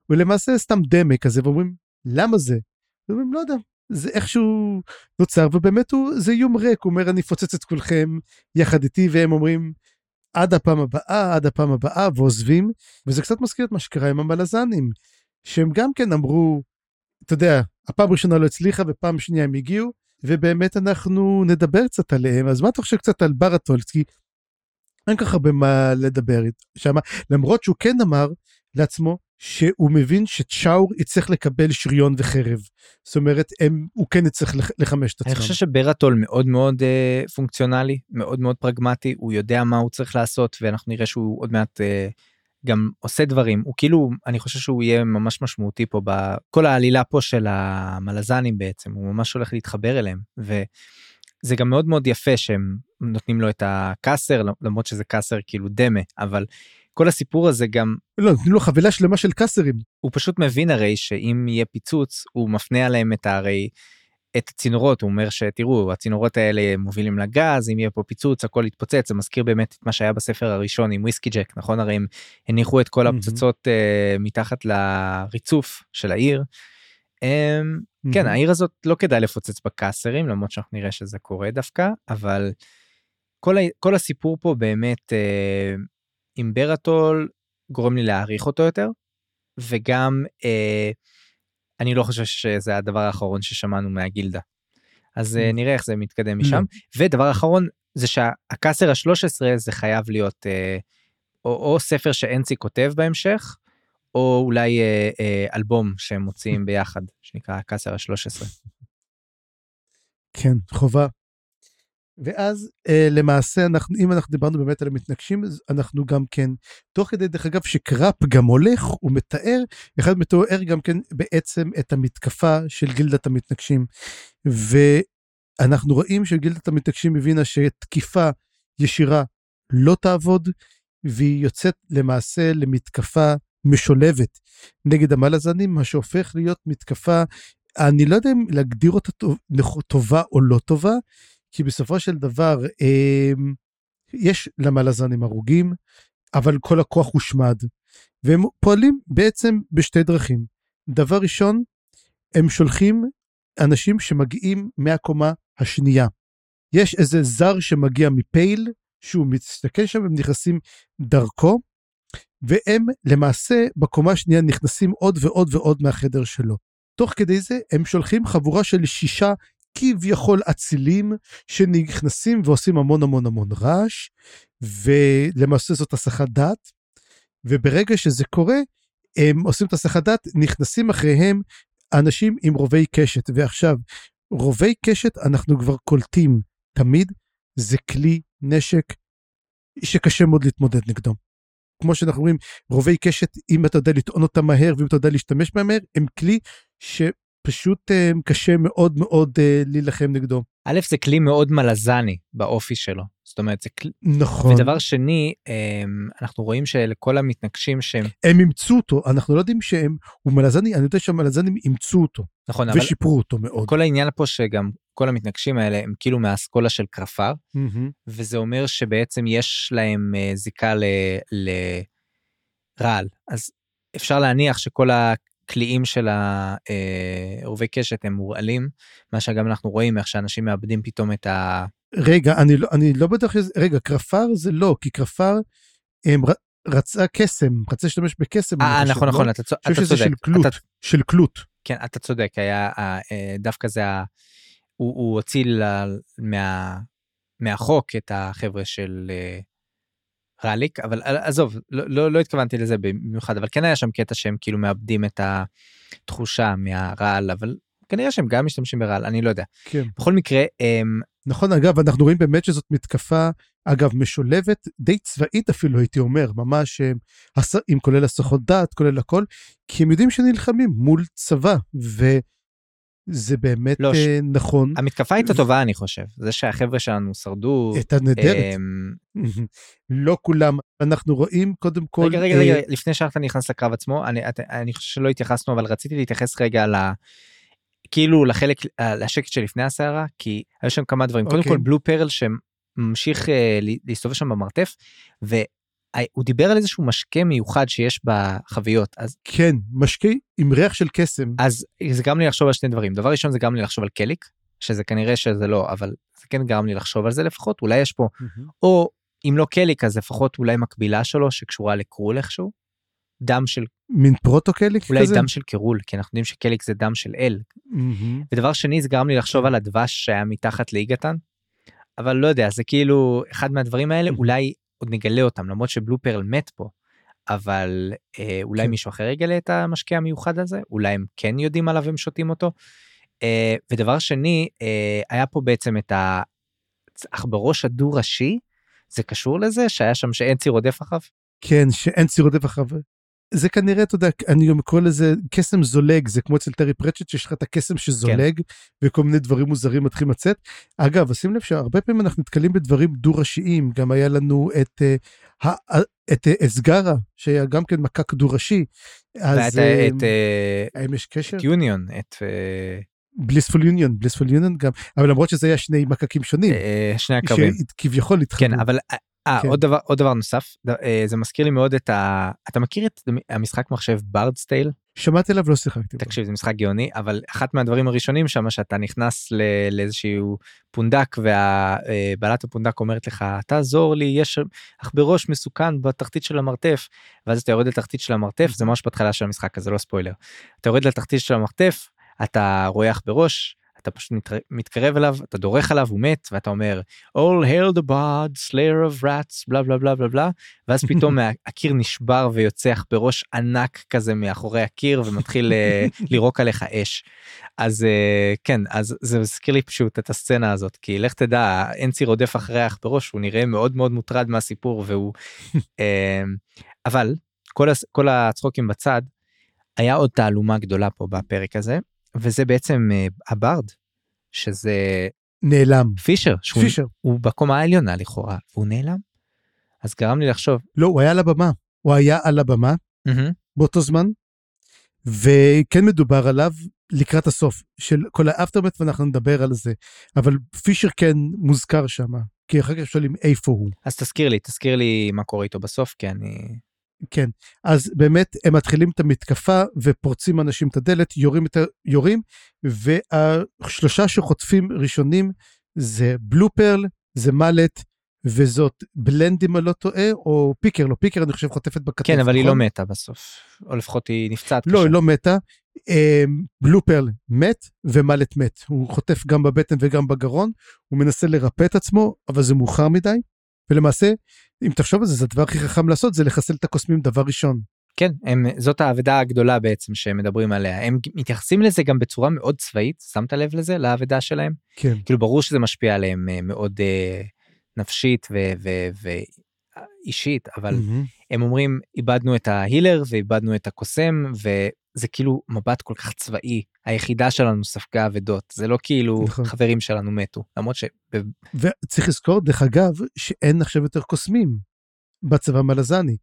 הוא למעשה סתם דמה כזה, ואומרים, למה זה? ואומרים, לא יודע, זה איכשהו נוצר, ובאמת הוא, זה איום ריק, הוא אומר, אני אפוצץ את כולכם יחד איתי, והם אומרים, עד הפעם הבאה, עד הפעם הבאה, ועוזבים, וזה קצת מזכיר את מה שקרה עם המלזנים, שהם גם כן אמרו, אתה יודע, הפעם הראשונה לא הצליחה, ופעם שנייה הם הגיעו, ובאמת אנחנו נדבר קצת עליהם, אז מה אתה חושב קצת על ברטולס? כי אין כל כך הרבה מה לדבר שם, למרות שהוא כן אמר לעצמו, שהוא מבין שצ'אור יצטרך לקבל שריון וחרב. זאת אומרת, הם, הוא כן יצטרך לח- לחמש את עצמם. אני חושב שברטול מאוד מאוד אה, פונקציונלי, מאוד מאוד פרגמטי, הוא יודע מה הוא צריך לעשות, ואנחנו נראה שהוא עוד מעט אה, גם עושה דברים. הוא כאילו, אני חושב שהוא יהיה ממש משמעותי פה בכל העלילה פה של המלזנים בעצם, הוא ממש הולך להתחבר אליהם. וזה גם מאוד מאוד יפה שהם נותנים לו את הקאסר, למרות שזה קאסר כאילו דמה, אבל כל הסיפור הזה גם לא, נותנים לו חבילה שלמה של קאסרים. הוא פשוט מבין הרי שאם יהיה פיצוץ הוא מפנה עליהם את הרי את הצינורות הוא אומר שתראו הצינורות האלה מובילים לגז אם יהיה פה פיצוץ הכל יתפוצץ זה מזכיר באמת את מה שהיה בספר הראשון עם וויסקי ג'ק נכון הרי הם הניחו את כל מהמם. הפצצות uh, מתחת לריצוף של העיר. Um, כן העיר הזאת לא כדאי לפוצץ בקאסרים למרות שאנחנו נראה שזה קורה דווקא אבל כל, ה, כל הסיפור פה באמת uh, עם ברטול גורם לי להעריך אותו יותר וגם uh, אני לא חושב שזה הדבר האחרון ששמענו מהגילדה. אז uh, נראה איך זה מתקדם משם ודבר אחרון זה שהקאסר ה-13 זה חייב להיות uh, או, או ספר שאנצי כותב בהמשך או אולי uh, uh, אלבום שהם מוציאים ביחד שנקרא הקאסר ה-13. כן, חובה. ואז אה, למעשה אנחנו אם אנחנו דיברנו באמת על המתנגשים אז אנחנו גם כן תוך כדי דרך אגב שקראפ גם הולך הוא מתאר אחד מתואר גם כן בעצם את המתקפה של גילדת המתנגשים. ואנחנו רואים שגילדת המתנגשים הבינה שתקיפה ישירה לא תעבוד והיא יוצאת למעשה למתקפה משולבת נגד המלזנים מה שהופך להיות מתקפה אני לא יודע אם להגדיר אותה טוב- טובה או לא טובה כי בסופו של דבר אה, יש למלזנים הרוגים, אבל כל הכוח הושמד. והם פועלים בעצם בשתי דרכים. דבר ראשון, הם שולחים אנשים שמגיעים מהקומה השנייה. יש איזה זר שמגיע מפייל, שהוא מסתכל שם, הם נכנסים דרכו, והם למעשה בקומה השנייה נכנסים עוד ועוד ועוד מהחדר שלו. תוך כדי זה הם שולחים חבורה של שישה כביכול אצילים שנכנסים ועושים המון המון המון רעש, ולמעשה זאת הסחת דעת, וברגע שזה קורה, הם עושים את הסחת דעת, נכנסים אחריהם אנשים עם רובי קשת, ועכשיו, רובי קשת אנחנו כבר קולטים תמיד, זה כלי נשק שקשה מאוד להתמודד נגדו. כמו שאנחנו רואים, רובי קשת, אם אתה יודע לטעון אותם מהר ואם אתה יודע להשתמש בהם מהר, הם כלי שפשוט אה, קשה מאוד מאוד אה, להילחם נגדו. א' זה כלי מאוד מלזני באופי שלו זאת אומרת זה כלי נכון. ודבר שני אמ, אנחנו רואים שלכל המתנגשים שהם הם אימצו אותו, אנחנו לא יודעים שהם, הוא מלזני, אני יודע שהמלזנים אימצו אותו, נכון אבל ושיפרו אותו מאוד. כל העניין פה שגם כל המתנגשים האלה הם כאילו מהאסכולה של קרפר מהמם. וזה אומר שבעצם יש להם אה, זיקה לרעל אז אפשר להניח שכל הקליעים של העורבי קשת הם מורעלים מה שגם אנחנו רואים איך שאנשים מאבדים פתאום את ה... רגע, אני לא, אני לא בטוח שזה, רגע, קרפר זה לא, כי קרפר הם ר, רצה קסם, רצה להשתמש בקסם. אה נכון לא? נכון אתה צ- אני חושב שזה צודק של כלות, אתה- של כלות. כן אתה צודק היה אה, אה, דווקא זה. הוא, הוא הוציא מה... מהחוק את החבר'ה של אה, רליק אבל אה, עזוב לא, לא, לא התכוונתי לזה במיוחד אבל כן היה שם קטע שהם כאילו מאבדים את התחושה מהרעל אבל כנראה שהם גם משתמשים ברעל אני לא יודע כן. בכל מקרה הם, נכון, אגב, אנחנו רואים באמת שזאת מתקפה, אגב, משולבת, די צבאית אפילו, הייתי אומר, ממש, אה, עם כולל הסחות דעת, כולל הכל, כי הם יודעים שנלחמים מול צבא, וזה באמת לא, אה, נכון, המתקפה הייתה טובה אני חושב זה שהחבר'ה שלנו שרדו. הייתה נהדרת. אמ, לא כולם, אנחנו רואים קודם כל, רגע רגע אה, רגע לפני שאתה נכנס לקרב עצמו אני את- אני חושב שלא התייחסנו אבל רציתי להתייחס רגע ל... כאילו לחלק אה, לשקט שלפני הסערה כי היו שם כמה דברים קודם אוקיי. כל בלו פרל שממשיך אה, ל- להסתובב שם במרתף והוא דיבר על איזשהו משקה מיוחד שיש בחביות אז כן, משקה עם ריח של קסם, אז זה גרם לי לחשוב על שני דברים דבר ראשון זה גרם לי לחשוב על קליק שזה כנראה שזה לא אבל זה כן גרם לי לחשוב על זה לפחות אולי יש פה מהמם. או אם לא קליק אז לפחות אולי מקבילה שלו שקשורה לקרול איכשהו. דם של מין פרוטוקליק אולי כזה. דם של קירול כי אנחנו יודעים שקליק זה דם של אל מהמם. ודבר שני זה גרם לי לחשוב על הדבש שהיה מתחת ליגתן. אבל לא יודע זה כאילו אחד מהדברים האלה Mhm. אולי עוד נגלה אותם למרות שבלו פרל מת פה. אבל אה, אולי כן. מישהו אחר יגלה את המשקה המיוחד הזה, אולי הם כן יודעים עליו והם שותים אותו. אה, ודבר שני, אה, היה פה בעצם את העכברוש הדו-ראשי, זה קשור לזה שהיה שם שאין ציר רודף אחריו? כן, שאין ציר עודף אחריו. זה כנראה, אתה יודע, אני גם קורא לזה קסם זולג, זה כמו אצל טרי פרצ'ט, שיש לך את הקסם שזולג, וכל מיני דברים מוזרים מתחילים לצאת. אגב, שים לב שהרבה פעמים אנחנו נתקלים בדברים דו-ראשיים, גם היה לנו את, uh, את uh, אסגרה, שהיה גם כן מקק דו-ראשי. את, אה, את, אה, האם יש קשר? את יוניון, את אה, בליספול יוניון, בליספול יוניון גם, אבל למרות שזה היה שני מקקים שונים, אה, שני הקווים. שכביכול התחברו. כן, אבל אה, אה, כן. עוד דבר עוד דבר נוסף, אה, זה מזכיר לי מאוד את ה... אתה מכיר את המשחק מחשב ברדסטייל? שמעתי עליו, לא שיחקתי. תקשיב זה משחק גאוני אבל אחת מהדברים הראשונים שם שאתה נכנס ל- לאיזשהו פונדק ובעלת הפונדק אומרת לך תעזור לי יש עכברוש מסוכן בתחתית של המרתף ואז אתה יורד לתחתית של המרתף זה ממש בהתחלה של המשחק הזה לא ספוילר. אתה יורד לתחתית של המרתף אתה רואה עכברוש אתה פשוט מתר- מתקרב אליו אתה דורך עליו הוא מת ואתה אומר all hail the bard slayer of rats בלה בלה בלה בלה בלה ואז פתאום הקיר נשבר ויוצא עכברוש ענק כזה מאחורי הקיר ומתחיל אה, לירוק עליך אש. אז אה, כן אז זה מזכיר לי פשוט את הסצנה הזאת כי לך תדע אנצי רודף אחרי העכברוש הוא נראה מאוד מאוד מוטרד מהסיפור והוא אה, אבל כל, הס- כל הצחוקים בצד היה עוד תעלומה גדולה פה בפרק הזה וזה בעצם אה, הברד שזה נעלם. פישר שהוא פישר. הוא בקומה העליונה לכאורה והוא נעלם. אז גרם לי לחשוב לא, הוא היה על הבמה. הוא היה על הבמה "מהמם, באותו זמן, וכן מדובר עליו לקראת הסוף של כל האפטרמט ואנחנו נדבר על זה. אבל פישר כן מוזכר שם, כי אחר כך שואלים איפה הוא. אז תזכיר לי תזכיר לי מה קורה איתו בסוף כי אני כן. אז באמת הם מתחילים את המתקפה ופורצים אנשים את הדלת, יורים את ה... יורים, והשלושה שחוטפים ראשונים זה בלו פרל, זה מלט, וזאת בלנד אם אני לא טועה, או פיקר, לא פיקר אני חושב חוטפת בכתף. כן אבל היא לא נכון? מתה בסוף או לפחות היא נפצעת לא, קשה. היא לא מתה. אמ, בלו פרל מת ומלט מת. הוא חוטף גם בבטן וגם בגרון, הוא מנסה לרפא את עצמו, אבל זה מאוחר מדי. ולמעשה, אם תחשוב על זה, זה הדבר הכי חכם לעשות, זה לחסל את הקוסמים דבר ראשון. כן הם זאת האבדה הגדולה בעצם שהם מדברים עליה הם מתייחסים לזה גם בצורה מאוד צבאית שמת לב לזה לאבדה שלהם כן. כאילו ברור שזה משפיע עליהם אה, מאוד אה, נפשית ואישית אבל מהמם. הם אומרים איבדנו את ההילר ואיבדנו את הקוסם וזה כאילו מבט כל כך צבאי היחידה שלנו ספגה אבדות זה לא כאילו נכון. חברים שלנו מתו למרות ש... וצריך לזכור, דרך אגב, שאין עכשיו יותר קוסמים בצבא מלזני.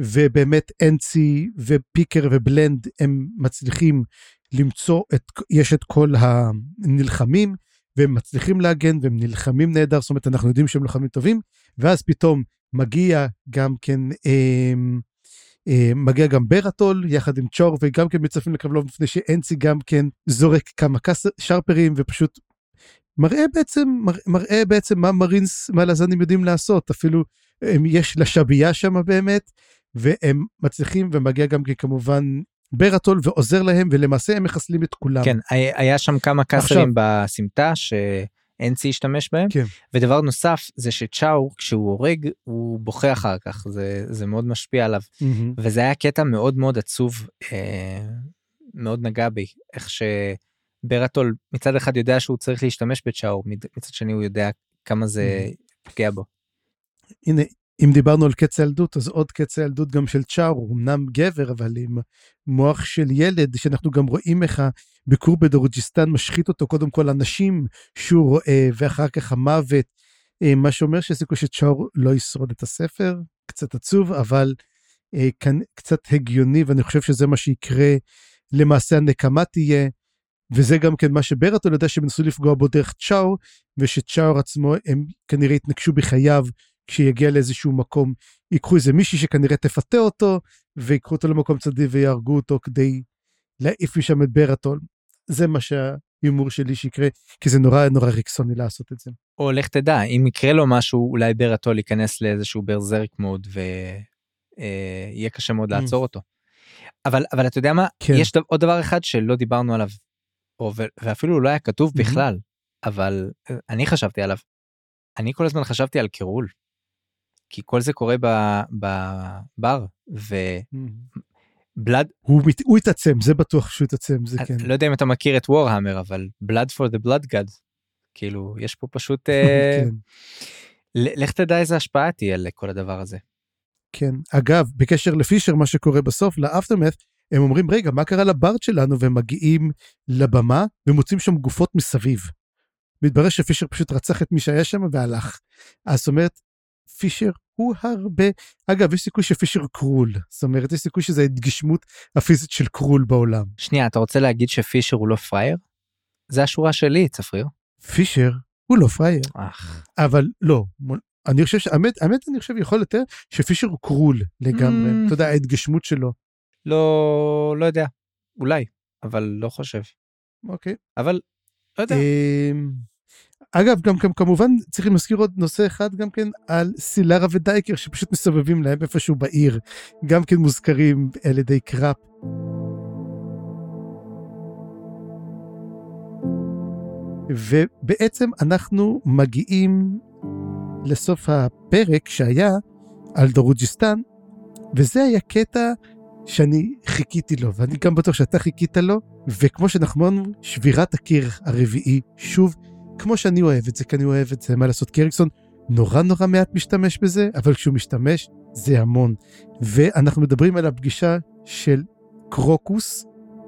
ובאמת אנצי ופיקר ובלנד הם מצליחים למצוא את, יש את כל הנלחמים, והם מצליחים להגן והם נלחמים נהדר, זאת אומרת אנחנו יודעים שהם לוחמים טובים, ואז פתאום מגיע גם כן, אה, מגיע גם ברטול יחד עם צ'ור וגם כן מצטרפים לקרבלוב לפני שאנצי גם כן זורק כמה שרפרים ופשוט מראה בעצם, מראה, בעצם מה מרינס מלזנים יודעים לעשות, אפילו הם, יש לשבייה שם באמת, והם מצליחים ומגיע גם כן כמובן ברטול ועוזר להם ולמעשה הם מחסלים את כולם. כן היה שם כמה קאסרים בסמטה שאנצי השתמש בהם כן. ודבר נוסף זה שצ'או כשהוא הורג הוא בוכה אחר כך זה זה מאוד משפיע עליו מהמם. וזה היה קטע מאוד מאוד עצוב אה, מאוד נגע בי איך שברטול מצד אחד יודע שהוא צריך להשתמש בצ'או מצ- מצד שני הוא יודע כמה זה פוגע בו. הנה, אם דיברנו על קץ הילדות, אז עוד קץ הילדות גם של צ'אר, הוא אמנם גבר, אבל עם מוח של ילד, שאנחנו גם רואים איך הביקור בדורג'יסטן משחית אותו קודם כל אנשים שהוא רואה, ואחר כך המוות, אה, מה שאומר שיש סיכוי שצ'אר לא ישרוד את הספר, קצת עצוב, אבל אה, כאן קצת הגיוני, ואני חושב שזה מה שיקרה, למעשה הנקמה תהיה, וזה גם כן מה שברטול יודע שהם ניסו לפגוע בו דרך צ'או, ושצ'או עצמו, הם כנראה יתנגשו בחייו כשיגיע לאיזשהו מקום, ייקחו איזה מישהי שכנראה תפתה אותו, ויקחו אותו למקום צדדי ויהרגו אותו כדי להעיף משם את ברטול. זה מה שההימור שלי שיקרה, כי זה נורא נורא ריקסוני לעשות את זה. או לך תדע אם יקרה לו משהו אולי ברטול ייכנס לאיזשהו ברזרק מוד ויהיה קשה מאוד Mm. לעצור אותו. אבל אבל אתה יודע מה כן. יש עוד דבר אחד שלא דיברנו עליו או, ואפילו לא היה כתוב מהמם. בכלל אבל אה, אני חשבתי עליו. אני כל הזמן חשבתי על קירול. כי כל זה קורה בבר, ובלאד, הוא, מת, הוא התעצם, זה בטוח שהוא התעצם, זה כן. לא יודע אם אתה מכיר את וורהמר, אבל blood for the blood god, כאילו, יש פה פשוט, אה, כן, לך תדע איזה השפעה תהיה לכל הדבר הזה. כן. אגב, בקשר לפישר, מה שקורה בסוף, לאפטרמט, הם אומרים, רגע, מה קרה לברד שלנו? והם מגיעים לבמה ומוצאים שם גופות מסביב. מתברר שפישר פשוט רצח את מי שהיה שם והלך. אז זאת אומרת, פישר הוא הרבה... אגב, יש סיכוי שפישר קרול. זאת אומרת, יש סיכוי שזו ההתגשמות הפיזית של קרול בעולם. שנייה, אתה רוצה להגיד שפישר הוא לא פראייר? זה השורה שלי, צפריר. פישר הוא לא פראייר. אך, אבל לא, אני חושב שהאמת, האמת אני חושב יכול יותר שפישר הוא קרול לגמרי, Mm. אתה יודע, ההתגשמות שלו. לא, לא יודע, אולי, אבל לא חושב. אוקיי. אבל, לא יודע. אגב, גם כמובן צריכים להזכיר עוד נושא אחד גם כן על סילרה ודייקר שפשוט מסתובבים להם איפשהו בעיר, גם כן מוזכרים על ידי קראפ. ובעצם אנחנו מגיעים לסוף הפרק שהיה על דרוג'יסטן, וזה היה קטע שאני חיכיתי לו, ואני גם בטוח שאתה חיכית לו, וכמו שאנחנו אמרנו, שבירת הקיר הרביעי, שוב, כמו שאני אוהב את זה, כי אני אוהב את זה, מה לעשות, כי אריקסון נורא נורא מעט משתמש בזה, אבל כשהוא משתמש, זה המון. ואנחנו מדברים על הפגישה של קרוקוס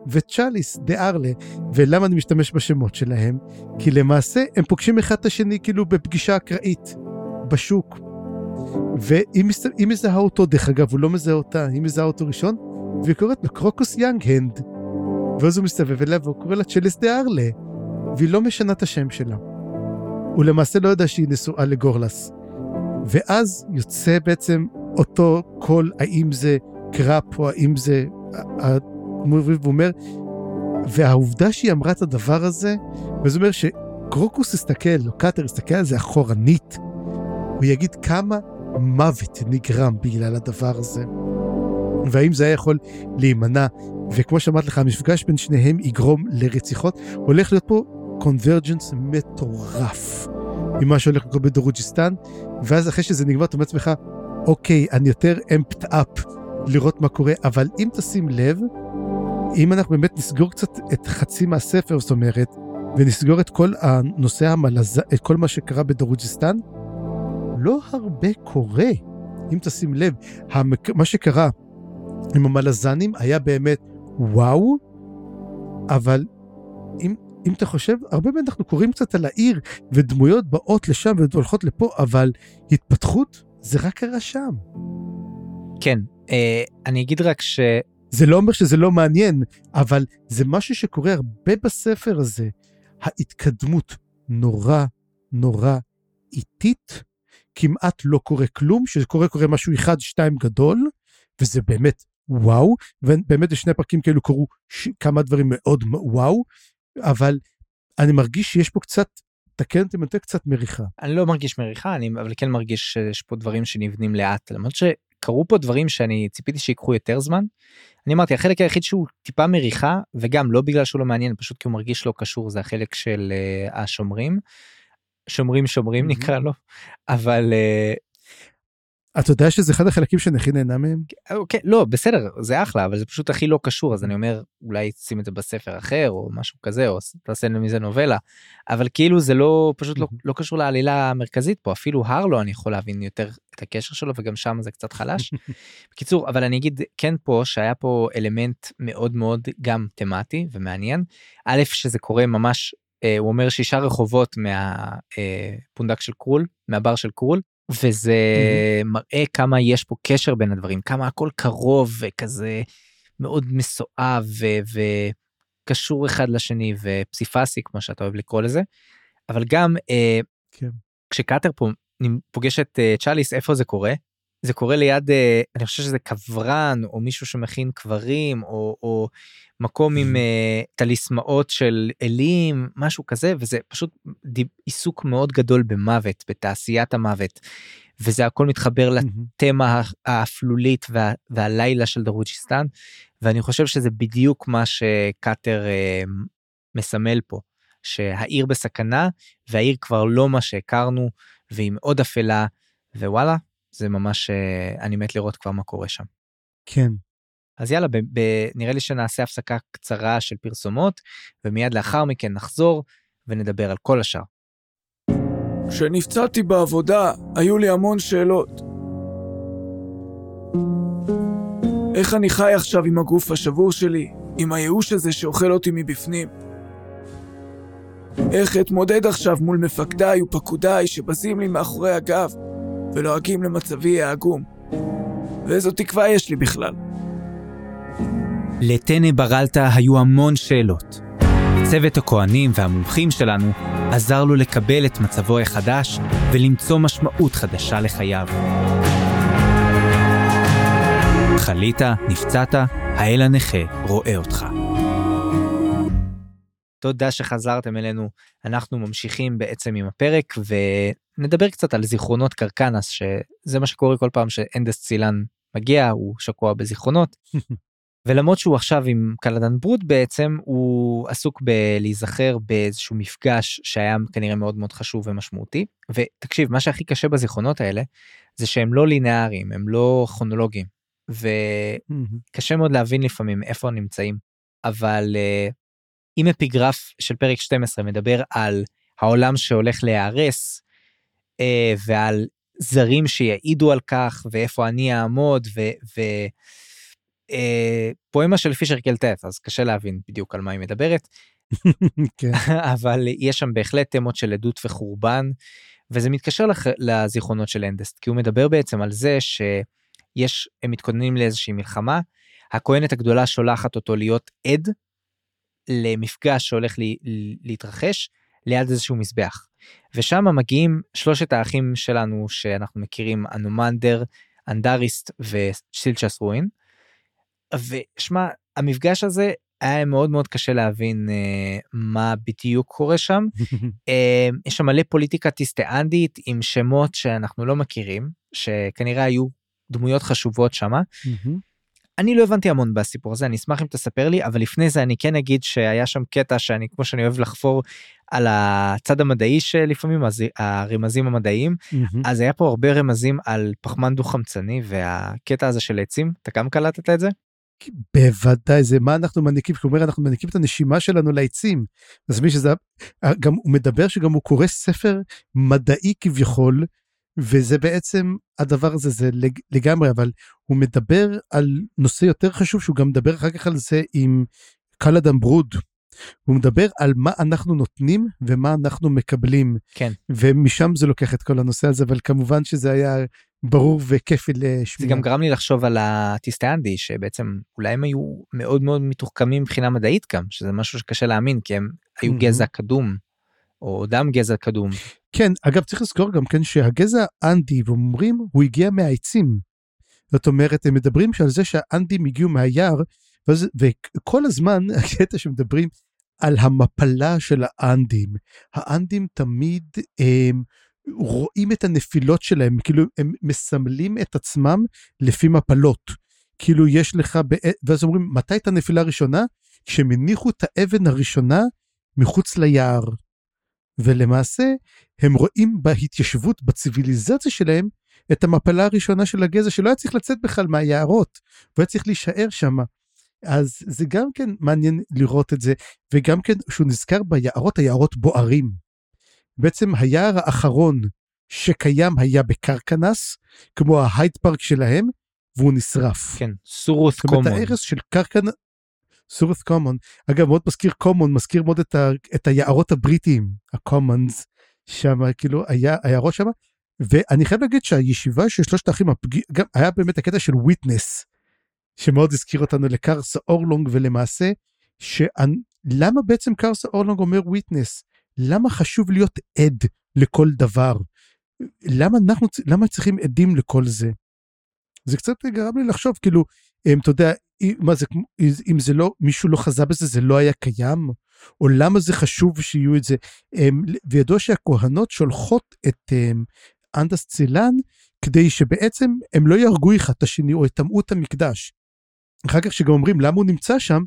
וצ'אליס דה ארלה, ולמה אני משתמש בשמות שלהם? כי למעשה הם פוגשים אחד את השני כאילו בפגישה אקראית, בשוק. והיא מס- מזהה אותו, דרך אגב, הוא לא מזהה אותה, היא מזהה אותו ראשון, והיא קוראת לו קרוקוס יאנג הנד. ואז הוא מסתובב אליה והוא קורא לה צ'ליס דה ארלה, והיא לא משנה את השם שלה. הוא למעשה לא יודע שהיא נשואה לגורלס. ואז יוצא בעצם אותו קול, האם זה קראפ או האם זה... והוא אומר, והעובדה שהיא אמרה את הדבר הזה, וזה אומר שקרוקוס יסתכל, או קאטר יסתכל על זה אחורנית, הוא יגיד כמה מוות נגרם בגלל הדבר הזה. והאם זה היה יכול להימנע, וכמו שאמרתי לך, המפגש בין שניהם יגרום לרציחות, הולך להיות פה קונברג'נס מטורף ממה שהולך לקרות בדרוג'יסטן, ואז אחרי שזה נגמר, אתה אומר לעצמך, אוקיי, אני יותר אמפט אפ לראות מה קורה, אבל אם תשים לב, אם אנחנו באמת נסגור קצת את חצי מהספר, זאת אומרת, ונסגור את כל הנושא המלזה, את כל מה שקרה בדרוג'יסטן, לא הרבה קורה, אם תשים לב. המק... מה שקרה עם המלזנים היה באמת וואו, אבל אם, אם אתה חושב, הרבה פעמים אנחנו קוראים קצת על העיר, ודמויות באות לשם והולכות לפה, אבל התפתחות זה רק קרה שם. כן, אה, אני אגיד רק ש... זה לא אומר שזה לא מעניין, אבל זה משהו שקורה הרבה בספר הזה. ההתקדמות נורא נורא איטית, כמעט לא קורה כלום, שקורה קורה משהו אחד, שתיים גדול, וזה באמת וואו, ובאמת בשני פרקים כאלו קרו ש... כמה דברים מאוד וואו, אבל אני מרגיש שיש פה קצת, תקן אותי טועה, קצת מריחה. אני לא מרגיש מריחה, אני אבל כן מרגיש שיש פה דברים שנבנים לאט, למרות שקרו פה דברים שאני ציפיתי שיקחו יותר זמן. אני אמרתי החלק היחיד שהוא טיפה מריחה וגם לא בגלל שהוא לא מעניין פשוט כי הוא מרגיש לא קשור זה החלק של uh, השומרים. שומרים שומרים. נקרא לו אבל uh, אתה יודע שזה אחד החלקים שאני הכי נהנה מהם? אוקיי לא בסדר זה אחלה אבל זה פשוט הכי לא קשור אז אני אומר אולי שים את זה בספר אחר או משהו כזה או תעשה מזה נובלה אבל כאילו זה לא פשוט לא. לא קשור לעלילה המרכזית פה אפילו הרלו אני יכול להבין יותר את הקשר שלו וגם שם זה קצת חלש. בקיצור אבל אני אגיד כן פה שהיה פה אלמנט מאוד מאוד גם תמטי ומעניין א' שזה קורה ממש אה, הוא אומר שישה רחובות מהפונדק של קרול מהבר של קרול וזה מראה כמה יש פה קשר בין הדברים כמה הכל קרוב וכזה מאוד מסואב וקשור אחד לשני ופסיפסי כמו שאתה אוהב לקרוא לזה. אבל גם אה, כן. כשקאטר פה פוגש את אה, צ'אליס איפה זה קורה זה קורה ליד אה, אני חושב שזה קברן או מישהו שמכין קברים או, או מקום עם אה, טליסמאות של אלים משהו כזה וזה פשוט עיסוק מאוד גדול במוות בתעשיית המוות וזה הכל מתחבר לתמה האפלולית וה, והלילה של דרוג'יסטן ואני חושב שזה בדיוק מה שקאטר אה, מסמל פה שהעיר בסכנה והעיר כבר לא מה שהכרנו והיא מאוד אפלה ווואלה זה ממש, אה, אני מת לראות כבר מה קורה שם. כן. אז יאללה, ב- ב- נראה לי שנעשה הפסקה קצרה של פרסומות, ומיד לאחר מכן נחזור ונדבר על כל השאר. כשנפצעתי בעבודה, היו לי המון שאלות. איך אני חי עכשיו עם הגוף השבור שלי, עם הייאוש הזה שאוכל אותי מבפנים? איך אתמודד עכשיו מול מפקדיי ופקודיי שבזים לי מאחורי הגב ולועגים למצבי העגום? ואיזו תקווה יש לי בכלל? לטנא ברלתא היו המון שאלות. צוות הכהנים והמומחים שלנו עזר לו לקבל את מצבו החדש ולמצוא משמעות חדשה לחייו. חלית, נפצעת, האל הנכה רואה אותך. תודה שחזרתם אלינו, אנחנו ממשיכים בעצם עם הפרק ונדבר קצת על זיכרונות קרקנס, שזה מה שקורה כל פעם שאנדס צילן מגיע, הוא שקוע בזיכרונות. ולמרות שהוא עכשיו עם קלדן ברוד בעצם הוא עסוק בלהיזכר באיזשהו מפגש שהיה כנראה מאוד מאוד חשוב ומשמעותי. ותקשיב מה שהכי קשה בזיכרונות האלה זה שהם לא לינאריים הם לא כרונולוגיים. וקשה מאוד להבין לפעמים איפה הם נמצאים. אבל uh, אם אפיגרף של פרק 12 מדבר על העולם שהולך להיהרס ועל זרים שיעידו על כך ואיפה אני אעמוד ו... ו- אה, פואמה של פישר קלטט אז קשה להבין בדיוק על מה היא מדברת כן. אבל יש שם בהחלט תמות של עדות וחורבן וזה מתקשר לח... לזיכרונות של אנדסט כי הוא מדבר בעצם על זה שיש הם מתכוננים לאיזושהי מלחמה הכהנת הגדולה שולחת אותו להיות עד למפגש שהולך לי, להתרחש ליד איזשהו מזבח ושם מגיעים שלושת האחים שלנו שאנחנו מכירים אנומנדר אנדריסט ושילצ'ס רואין. ושמע המפגש הזה היה מאוד מאוד קשה להבין uh, מה בדיוק קורה שם. uh, יש שם מלא פוליטיקה טיסטאנדית עם שמות שאנחנו לא מכירים שכנראה היו דמויות חשובות שמה. אני לא הבנתי המון בסיפור הזה אני אשמח אם תספר לי אבל לפני זה אני כן אגיד שהיה שם קטע שאני כמו שאני אוהב לחפור על הצד המדעי שלפעמים אז הרמזים המדעיים אז היה פה הרבה רמזים על פחמן דו חמצני והקטע הזה של עצים אתה גם קלטת את זה? בוודאי זה מה אנחנו מניקים כלומר אנחנו מניקים את הנשימה שלנו לעצים. אז מי שזה גם הוא מדבר שגם הוא קורא ספר מדעי כביכול וזה בעצם הדבר הזה זה לג, לגמרי אבל הוא מדבר על נושא יותר חשוב שהוא גם מדבר אחר כך על זה עם קלאדם ברוד. הוא מדבר על מה אנחנו נותנים ומה אנחנו מקבלים. כן. ומשם זה לוקח את כל הנושא הזה אבל כמובן שזה היה ברור וכיפי לשמיעה. זה גם גרם לי לחשוב על הטיסטיאנדי שבעצם אולי הם היו מאוד מאוד מתוחכמים מבחינה מדעית גם שזה משהו שקשה להאמין כי הם היו גזע קדום או דם גזע קדום. כן אגב צריך לזכור גם כן שהגזע אנדי ואומרים הוא הגיע מהעצים. זאת אומרת הם מדברים שעל זה שהאנדים הגיעו מהיער ואז, וכל הזמן הקטע שמדברים על המפלה של האנדים. האנדים תמיד הם, רואים את הנפילות שלהם, כאילו הם מסמלים את עצמם לפי מפלות. כאילו יש לך, ב... ואז אומרים, מתי את הנפילה הראשונה? כשהם הניחו את האבן הראשונה מחוץ ליער. ולמעשה, הם רואים בהתיישבות, בציוויליזציה שלהם, את המפלה הראשונה של הגזע שלא היה צריך לצאת בכלל מהיערות, והיה צריך להישאר שם. אז זה גם כן מעניין לראות את זה, וגם כן שהוא נזכר ביערות, היערות בוערים. בעצם היער האחרון שקיים היה בקרקנס, כמו ההייד פארק שלהם, והוא נשרף. כן, סורוס קומון. זאת אומרת, ההרס של קרקנס, סורוס קומון, אגב מאוד מזכיר common, מזכיר מאוד את, ה, את היערות הבריטיים, ה commons, שם כאילו היה היערות שם, ואני חייב להגיד שהישיבה של שלושת האחים, הפגיע, גם היה באמת הקטע של witness, שמאוד הזכיר אותנו לקרסה אורלונג, ולמעשה, שלמה בעצם קרסה אורלונג אומר witness? למה חשוב להיות עד לכל דבר? למה אנחנו, למה צריכים עדים לכל זה? זה קצת גרם לי לחשוב, כאילו, אתה יודע, מה זה, אם זה לא, מישהו לא חזה בזה, זה לא היה קיים? או למה זה חשוב שיהיו את זה? וידוע שהכהנות שולחות את אנדס צילן כדי שבעצם הם לא יהרגו אחד את השני או יטמאו את המקדש. אחר כך שגם אומרים למה הוא נמצא שם,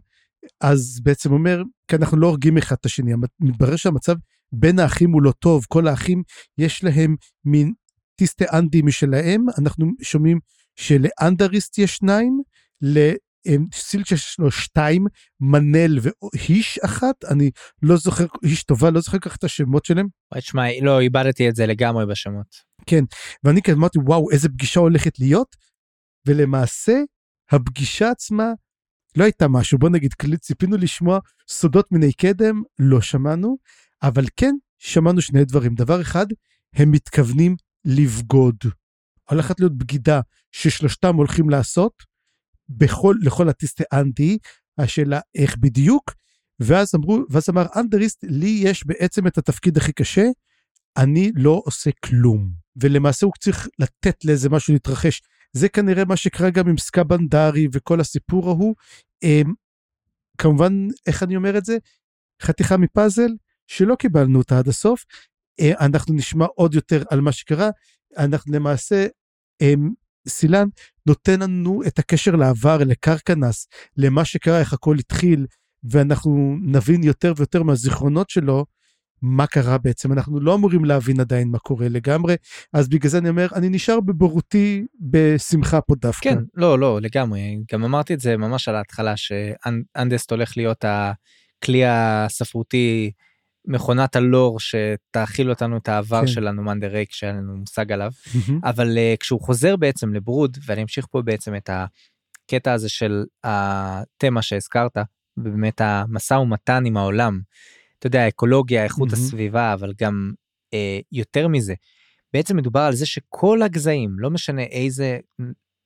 אז בעצם אומר, כי אנחנו לא הורגים אחד את השני, מתברר שהמצב בין האחים הוא לא טוב, כל האחים יש להם מין טיסטי אנדי משלהם, אנחנו שומעים שלאנדריסט יש שניים, יש לו שתיים, מנל והיש אחת, אני לא זוכר, היש טובה, לא זוכר ככה את השמות שלהם. תשמע, לא, איבדתי את זה לגמרי בשמות. כן, ואני כזה אמרתי, וואו, איזה פגישה הולכת להיות, ולמעשה, הפגישה עצמה לא הייתה משהו, בוא נגיד, ציפינו לשמוע סודות מיני קדם, לא שמענו, אבל כן שמענו שני דברים. דבר אחד, הם מתכוונים לבגוד. הולכת להיות בגידה ששלושתם הולכים לעשות בכל, לכל הטיסטי אנטי, השאלה איך בדיוק, ואז אמרו, ואז אמר אנדריסט, לי יש בעצם את התפקיד הכי קשה, אני לא עושה כלום. ולמעשה הוא צריך לתת לאיזה משהו להתרחש. זה כנראה מה שקרה גם עם סקאבנדרי וכל הסיפור ההוא. אמ, כמובן, איך אני אומר את זה? חתיכה מפאזל שלא קיבלנו אותה עד הסוף. אה, אנחנו נשמע עוד יותר על מה שקרה. אנחנו למעשה, אמ, סילן נותן לנו את הקשר לעבר, לקרקנס, למה שקרה, איך הכל התחיל, ואנחנו נבין יותר ויותר מהזיכרונות שלו, מה קרה בעצם, אנחנו לא אמורים להבין עדיין מה קורה לגמרי, אז בגלל זה אני אומר, אני נשאר בבורותי בשמחה פה דווקא. כן, לא, לא, לגמרי, גם אמרתי את זה ממש על ההתחלה, שאנדסט הולך להיות הכלי הספרותי, מכונת הלור שתאכיל אותנו את העבר כן. שלנו, מאנדר ריק, שהיה לנו מושג עליו, אבל uh, כשהוא חוזר בעצם לברוד, ואני אמשיך פה בעצם את הקטע הזה של התמה שהזכרת, ובאמת המשא ומתן עם העולם. אתה יודע, אקולוגיה, איכות. הסביבה, אבל גם אה, יותר מזה. בעצם מדובר על זה שכל הגזעים, לא משנה איזה,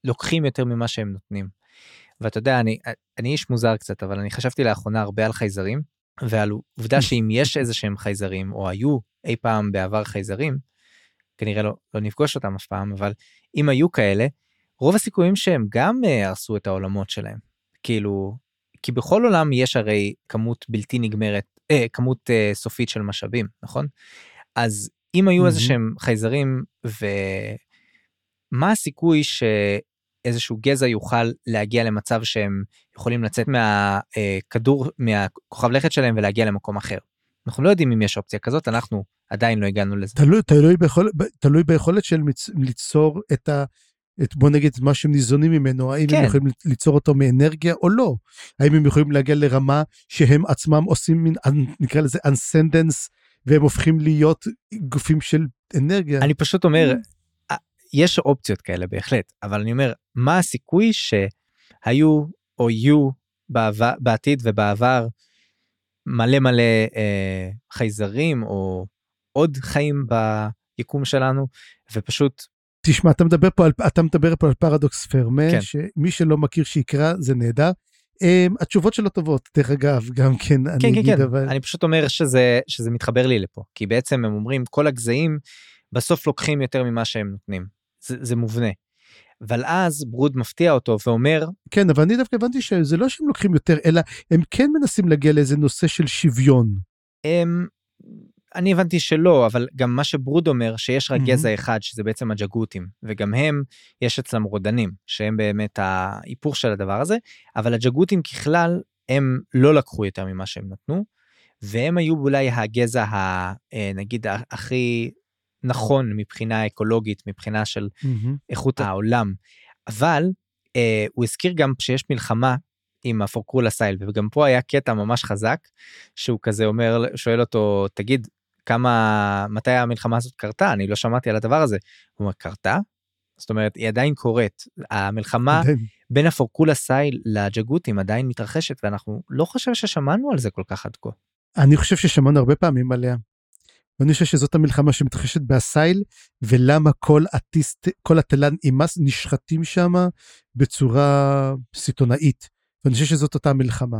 לוקחים יותר ממה שהם נותנים. ואתה יודע, אני, אני איש מוזר קצת, אבל אני חשבתי לאחרונה הרבה על חייזרים, ועל עובדה שאם יש איזה שהם חייזרים, או היו אי פעם בעבר חייזרים, כנראה לא, לא נפגוש אותם אף פעם, אבל אם היו כאלה, רוב הסיכויים שהם גם אה, הרסו את העולמות שלהם. כאילו, כי בכל עולם יש הרי כמות בלתי נגמרת, אה, כמות אה, סופית של משאבים, נכון? אז אם היו mm-hmm. איזה שהם חייזרים, ומה הסיכוי שאיזשהו גזע יוכל להגיע למצב שהם יכולים לצאת מהכדור, אה, מהכוכב לכת שלהם ולהגיע למקום אחר? אנחנו לא יודעים אם יש אופציה כזאת, אנחנו עדיין לא הגענו לזה. תלוי, תלוי, ביכול, תלוי ביכולת של ליצור את ה... את, בוא נגיד, את מה שהם ניזונים ממנו, האם כן. הם יכולים ליצור אותו מאנרגיה או לא. האם הם יכולים להגיע לרמה שהם עצמם עושים מין, נקרא לזה אנסנדנס, והם הופכים להיות גופים של אנרגיה. אני פשוט אומר, mm. יש אופציות כאלה בהחלט, אבל אני אומר, מה הסיכוי שהיו או יהיו בעבר, בעתיד ובעבר מלא מלא אה, חייזרים או עוד חיים ביקום שלנו, ופשוט תשמע, אתה מדבר פה על, אתה מדבר פה על פרדוקס פרמה, כן. שמי שלא מכיר שיקרא, זה נהדר. Um, התשובות שלו טובות, דרך אגב, גם כן, כן, אני כן, אגיד, כן. אבל... אני פשוט אומר שזה, שזה מתחבר לי לפה, כי בעצם הם אומרים, כל הגזעים בסוף לוקחים יותר ממה שהם נותנים. זה, זה מובנה. אבל אז ברוד מפתיע אותו ואומר... כן, אבל אני דווקא הבנתי שזה לא שהם לוקחים יותר, אלא הם כן מנסים להגיע לאיזה נושא של שוויון. הם... אני הבנתי שלא, אבל גם מה שברוד אומר, שיש רק mm-hmm. גזע אחד, שזה בעצם הג'גותים, וגם הם, יש אצלם רודנים, שהם באמת ההיפוך של הדבר הזה, אבל הג'גותים ככלל, הם לא לקחו יותר ממה שהם נתנו, והם היו אולי הגזע, ה, אה, נגיד, הכי נכון מבחינה אקולוגית, מבחינה של mm-hmm. איכות העולם. אבל אה, הוא הזכיר גם שיש מלחמה עם הפורקולה סייל וגם פה היה קטע ממש חזק שהוא כזה אומר שואל אותו תגיד כמה מתי המלחמה הזאת קרתה אני לא שמעתי על הדבר הזה. הוא אומר קרתה? זאת אומרת היא עדיין קורית המלחמה בין הפורקולה סייל לג'גותים עדיין מתרחשת ואנחנו לא חושב ששמענו על זה כל כך עד כה. אני חושב ששמענו הרבה פעמים עליה. ואני חושב שזאת המלחמה שמתרחשת באסייל ולמה כל הטיסט כל התלן אימס נשחטים שם בצורה סיטונאית. ואני חושב שזאת אותה מלחמה.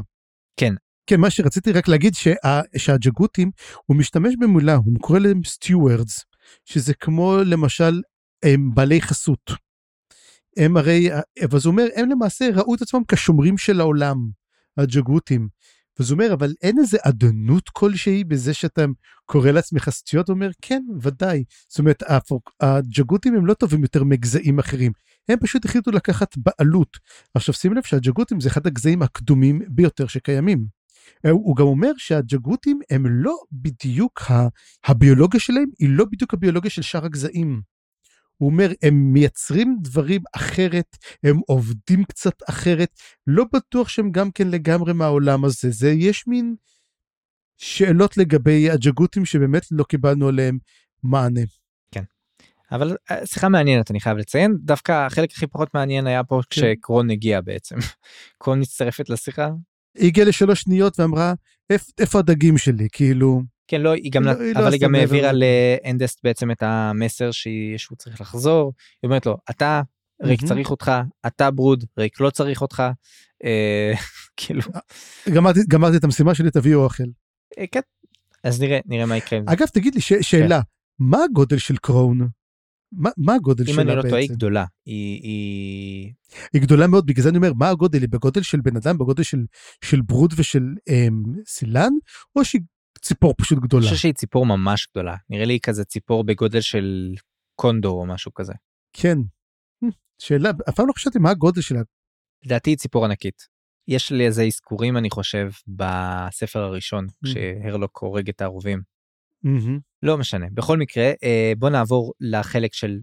כן כן, מה שרציתי רק להגיד שה, שהג'גותים, הוא משתמש במילה, הוא קורא להם סטיוארדס, שזה כמו למשל הם בעלי חסות. הם הרי, אז הוא אומר, הם למעשה ראו את עצמם כשומרים של העולם, הג'גותים. ואז הוא אומר, אבל אין איזה אדנות כלשהי בזה שאתה קורא לעצמך סטיות? הוא אומר, כן, ודאי. זאת אומרת, הג'גותים הם לא טובים יותר מגזעים אחרים. הם פשוט החליטו לקחת בעלות. עכשיו שים לב שהג'גותים זה אחד הגזעים הקדומים ביותר שקיימים. אה, הוא גם אומר שהג'גותים הם לא בדיוק, הביולוגיה שלהם היא לא בדיוק הביולוגיה של שאר הגזעים. הוא אומר, הם מייצרים דברים אחרת, הם עובדים קצת אחרת, לא בטוח שהם גם כן לגמרי מהעולם הזה. זה, יש מין שאלות לגבי הג'גותים שבאמת לא קיבלנו עליהם מענה. אבל אה, שיחה מעניינת אני חייב לציין דווקא החלק הכי פחות מעניין היה פה כן. כשקרון הגיע בעצם. קרון מצטרפת לשיחה. היא הגיעה לשלוש שניות ואמרה, "איפ- איפה הדגים שלי? כאילו, כן לא היא גם היא לא- לא אבל היא גם העבירה. לאנדסט בעצם את המסר שהוא צריך לחזור. היא אומרת לו אתה ריק מהמם. צריך אותך אתה ברוד ריק לא צריך אותך. אה, כאילו גמרתי, גמרתי את המשימה שלי, תביאו אוכל. אה, כן. אז נראה נראה מה יקרה עם זה. אגב, תגיד לי, ש- שאלה, מה הגודל של קראון? מה, מה הגודל אם שלה אני לא בעצם? טועה היא גדולה היא היא היא גדולה מאוד, בגלל זה אני אומר, מה הגודל? היא בגודל של בן אדם, בגודל של, של ברוד ושל אמ, סילן, או שהיא ציפור פשוט אני גדולה? חושב שהיא ציפור ממש גדולה נראה לי כזה ציפור בגודל של קונדור או משהו כזה. כן. Hmm, שאלה, אף פעם לא חשבתי מה הגודל שלה. לדעתי היא ציפור ענקית. יש לי איזה אזכורים אני חושב בספר הראשון Mm. כשהרלוק הורג את הערובים. מהמם. לא משנה בכל מקרה אה, בוא נעבור לחלק של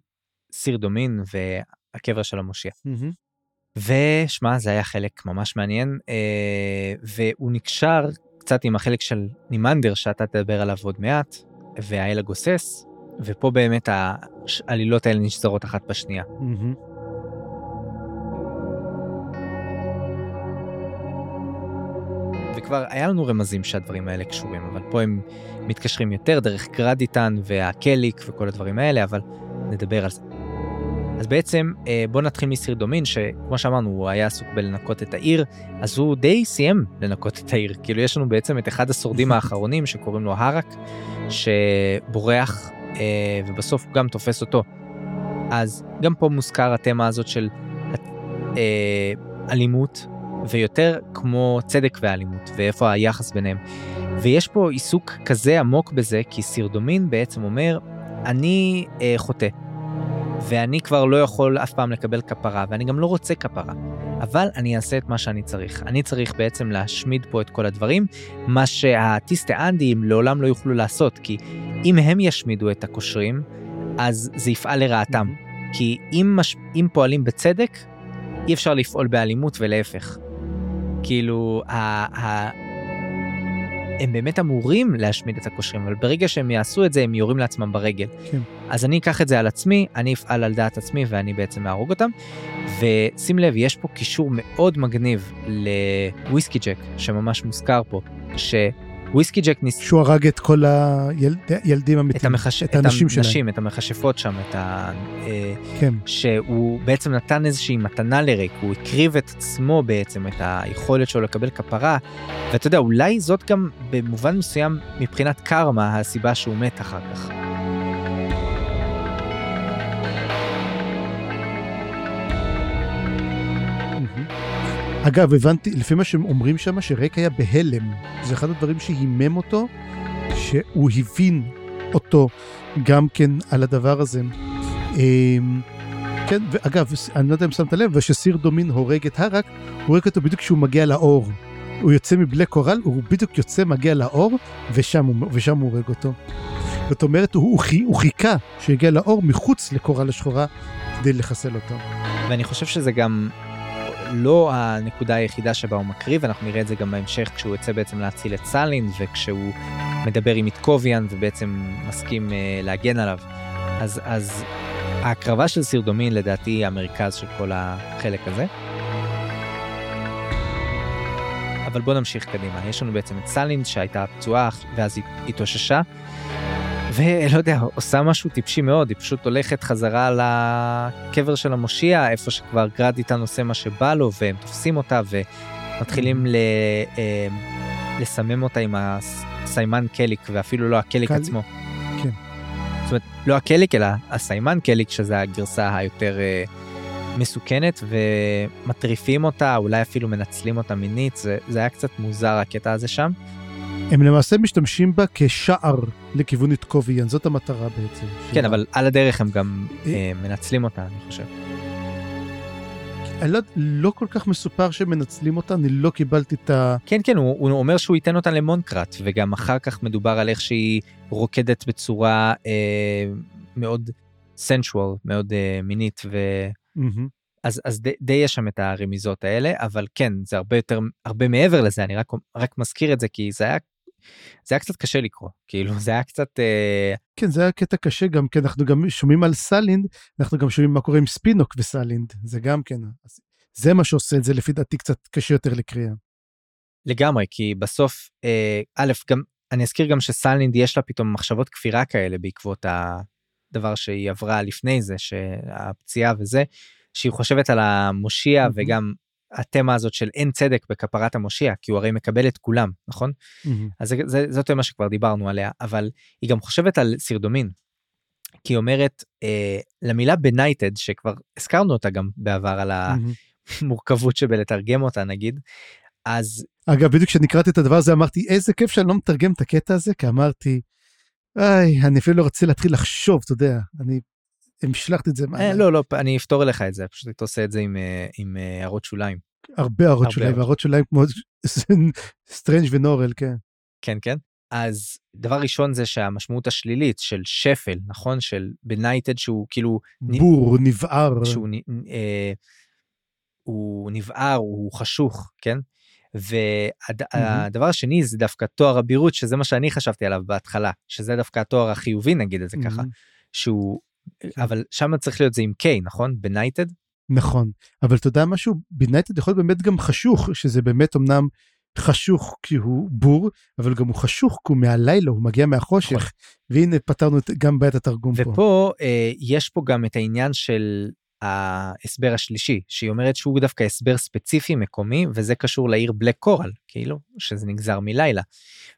סיר דומין והקבר של המושיע. מהמם. ושמע זה היה חלק ממש מעניין אה, והוא נקשר קצת עם החלק של נימנדר שאתה תדבר עליו עוד מעט והאל הגוסס ופה באמת העלילות האלה נשזרות אחת בשנייה. מהמם. וכבר היה לנו רמזים שהדברים האלה קשורים, אבל פה הם מתקשרים יותר דרך גרדיטן והקליק וכל הדברים האלה, אבל נדבר על זה. אז בעצם אה, בוא נתחיל מסיר דומין, שכמו שאמרנו, הוא היה עסוק בלנקות את העיר, אז הוא די סיים לנקות את העיר. כאילו יש לנו בעצם את אחד השורדים האחרונים שקוראים לו הרק, שבורח, אה, ובסוף הוא גם תופס אותו. אז גם פה מוזכר התמה הזאת של אה, אלימות, ויותר כמו צדק ואלימות, ואיפה היחס ביניהם. ויש פה עיסוק כזה עמוק בזה, כי סירדומין בעצם אומר, אני אה, חוטא, ואני כבר לא יכול אף פעם לקבל כפרה, ואני גם לא רוצה כפרה, אבל אני אעשה את מה שאני צריך. אני צריך בעצם להשמיד פה את כל הדברים, מה שהטיסטה אנדיים לעולם לא יוכלו לעשות, כי אם הם ישמידו את הקושרים, אז זה יפעל לרעתם. כי אם, מש... אם פועלים בצדק, אי אפשר לפעול באלימות ולהפך. כאילו, ה... ה... הם באמת אמורים להשמיד את הקושרים, אבל ברגע שהם יעשו את זה, הם יורים לעצמם ברגל. כן. אז אני אקח את זה על עצמי, אני אפעל על דעת עצמי ואני בעצם אהרוג אותם. ושים לב, יש פה קישור מאוד מגניב לוויסקי ג'ק, שממש מוזכר פה, שוויסקי ג'ק ניס... שהוא הרג את כל הילדים את, המתים, המחש... את האנשים שלהם. הנשים, את המכשפות שם, את ה... אה, כן. שהוא בעצם נתן איזושהי מתנה לריק, הוא הקריב את עצמו בעצם, את היכולת שלו לקבל כפרה, ואתה יודע, אולי זאת גם במובן מסוים מבחינת קרמה הסיבה שהוא מת אחר כך. אגב, הבנתי, לפי מה שהם אומרים שם, שריק היה בהלם. זה אחד הדברים שהימם אותו, שהוא הבין אותו גם כן על הדבר הזה. אמ, כן, ואגב, אני לא יודע אם שמת לב, אבל כשסיר דומין הורג את הרק, הוא הורג אותו בדיוק כשהוא מגיע לאור. הוא יוצא מבלק קורל, הוא בדיוק יוצא, מגיע לאור, ושם הוא, ושם הוא הורג אותו. זאת אומרת, הוא, הוא חיכה שיגיע לאור מחוץ לקורל השחורה כדי לחסל אותו. ואני חושב שזה גם לא הנקודה היחידה שבה הוא מקריב, אנחנו נראה את זה גם בהמשך כשהוא יוצא בעצם להציל את סאלין, וכשהוא מדבר עם איטקוביאן ובעצם מסכים אה, להגן עליו. אז, אז ההקרבה של סירדומין לדעתי היא המרכז של כל החלק הזה. אבל בוא נמשיך קדימה, יש לנו בעצם את סאלין שהייתה פצועה ואז היא התאוששה. ולא יודע, עושה משהו טיפשי מאוד, היא פשוט הולכת חזרה לקבר של המושיע, איפה שכבר גרדיטן עושה מה שבא לו, והם תופסים אותה ומתחילים ל, אה, לסמם אותה עם הסיימן קליק, ואפילו לא הקליק קל- עצמו. כן. זאת אומרת, לא הקליק, אלא הסיימן קליק, שזה הגרסה היותר אה, מסוכנת, ומטריפים אותה, אולי אפילו מנצלים אותה מינית, זה, זה היה קצת מוזר הקטע הזה שם. הם למעשה משתמשים בה כשער לכיוון איטקוביאן, זאת המטרה בעצם. כן, שלה. אבל על הדרך הם גם אה. אה, מנצלים אותה, אני חושב. אני לא, לא כל כך מסופר שמנצלים אותה, אני לא קיבלתי את ה... כן, כן, הוא, הוא אומר שהוא ייתן אותה למונקרט, וגם אחר כך מדובר על איך שהיא רוקדת בצורה אה, מאוד sensual, מאוד uh, מינית, ו... מהמם. אז, אז די, די יש שם את הרמיזות האלה, אבל כן, זה הרבה יותר, הרבה מעבר לזה, אני רק, רק מזכיר את זה, כי זה היה, זה היה קצת קשה לקרוא, כאילו, זה היה קצת... אה, כן, זה היה קטע קשה גם, כי אנחנו גם שומעים על סלינד, אנחנו גם שומעים מה קורה עם ספינוק וסלינד, זה גם כן, זה מה שעושה את זה לפי דעתי קצת קשה יותר לקריאה. לגמרי, כי בסוף, אה, א', גם, אני אזכיר גם שסלינד יש לה פתאום מחשבות כפירה כאלה בעקבות הדבר שהיא עברה לפני זה, שהפציעה וזה, שהיא חושבת על המושיע מהמם. וגם התמה הזאת של אין צדק בכפרת המושיע, כי הוא הרי מקבל את כולם, נכון? מהמם. אז זה, זה, זאת תמה שכבר דיברנו עליה, אבל היא גם חושבת על סרדומין. כי היא אומרת, אה, למילה בנייטד, שכבר הזכרנו אותה גם בעבר על. המורכבות שבלתרגם אותה נגיד, אז אגב, בדיוק כשאני קראתי את הדבר הזה אמרתי, איזה כיף שאני לא מתרגם את הקטע הזה, כי אמרתי, איי, אני אפילו לא רוצה להתחיל לחשוב, אתה יודע, אני המשלחתי את זה, אה, לא, לא, אני אפתור לך את זה, פשוט אתה עושה את זה עם, אה, אה, הערות שוליים. הרבה הערות שוליים, הערות. שוליים כמו סטרנג' ונורל, כן. כן, כן. אז דבר ראשון זה שהמשמעות השלילית של שפל, נכון? של benighted שהוא כאילו, בור, נבער. שהוא אה, הוא נבער, הוא חשוך, כן? והדבר השני זה דווקא תואר אבירות, שזה מה שאני חשבתי עליו בהתחלה, שזה דווקא התואר החיובי, נגיד את זה ככה. שהוא. אבל שם צריך להיות זה עם K, נכון? בנייטד? נכון, אבל אתה יודע משהו, בנייטד יכול להיות באמת גם חשוך, שזה באמת אמנם חשוך כי הוא בור, אבל גם הוא חשוך כי הוא מהלילה, הוא מגיע מהחושך, נכון. והנה פתרנו גם בעיית התרגום פה. ופה אה, יש פה גם את העניין של ההסבר השלישי, שהיא אומרת שהוא דווקא הסבר ספציפי מקומי, וזה קשור לעיר בלק קורל, כאילו, שזה נגזר מלילה.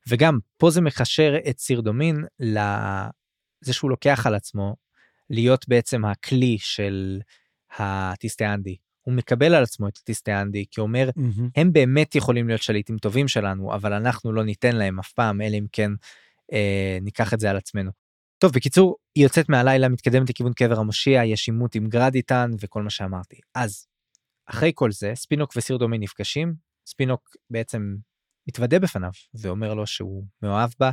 וגם פה זה מקשר את סירדומין לזה שהוא לוקח על עצמו להיות בעצם הכלי של הטיסטיאנדי. הוא מקבל על עצמו את הטיסטיאנדי, כי הוא אומר, מהמם. הם באמת יכולים להיות שליטים טובים שלנו, אבל אנחנו לא ניתן להם אף פעם, אלא אם כן אה, ניקח את זה על עצמנו. טוב, בקיצור, היא יוצאת מהלילה, מתקדמת לכיוון קבר המושיע, יש עימות עם גרדיטן וכל מה שאמרתי. אז, אחרי כל זה, ספינוק וסירדומי נפגשים, ספינוק בעצם מתוודה בפניו, ואומר לו שהוא מאוהב בה,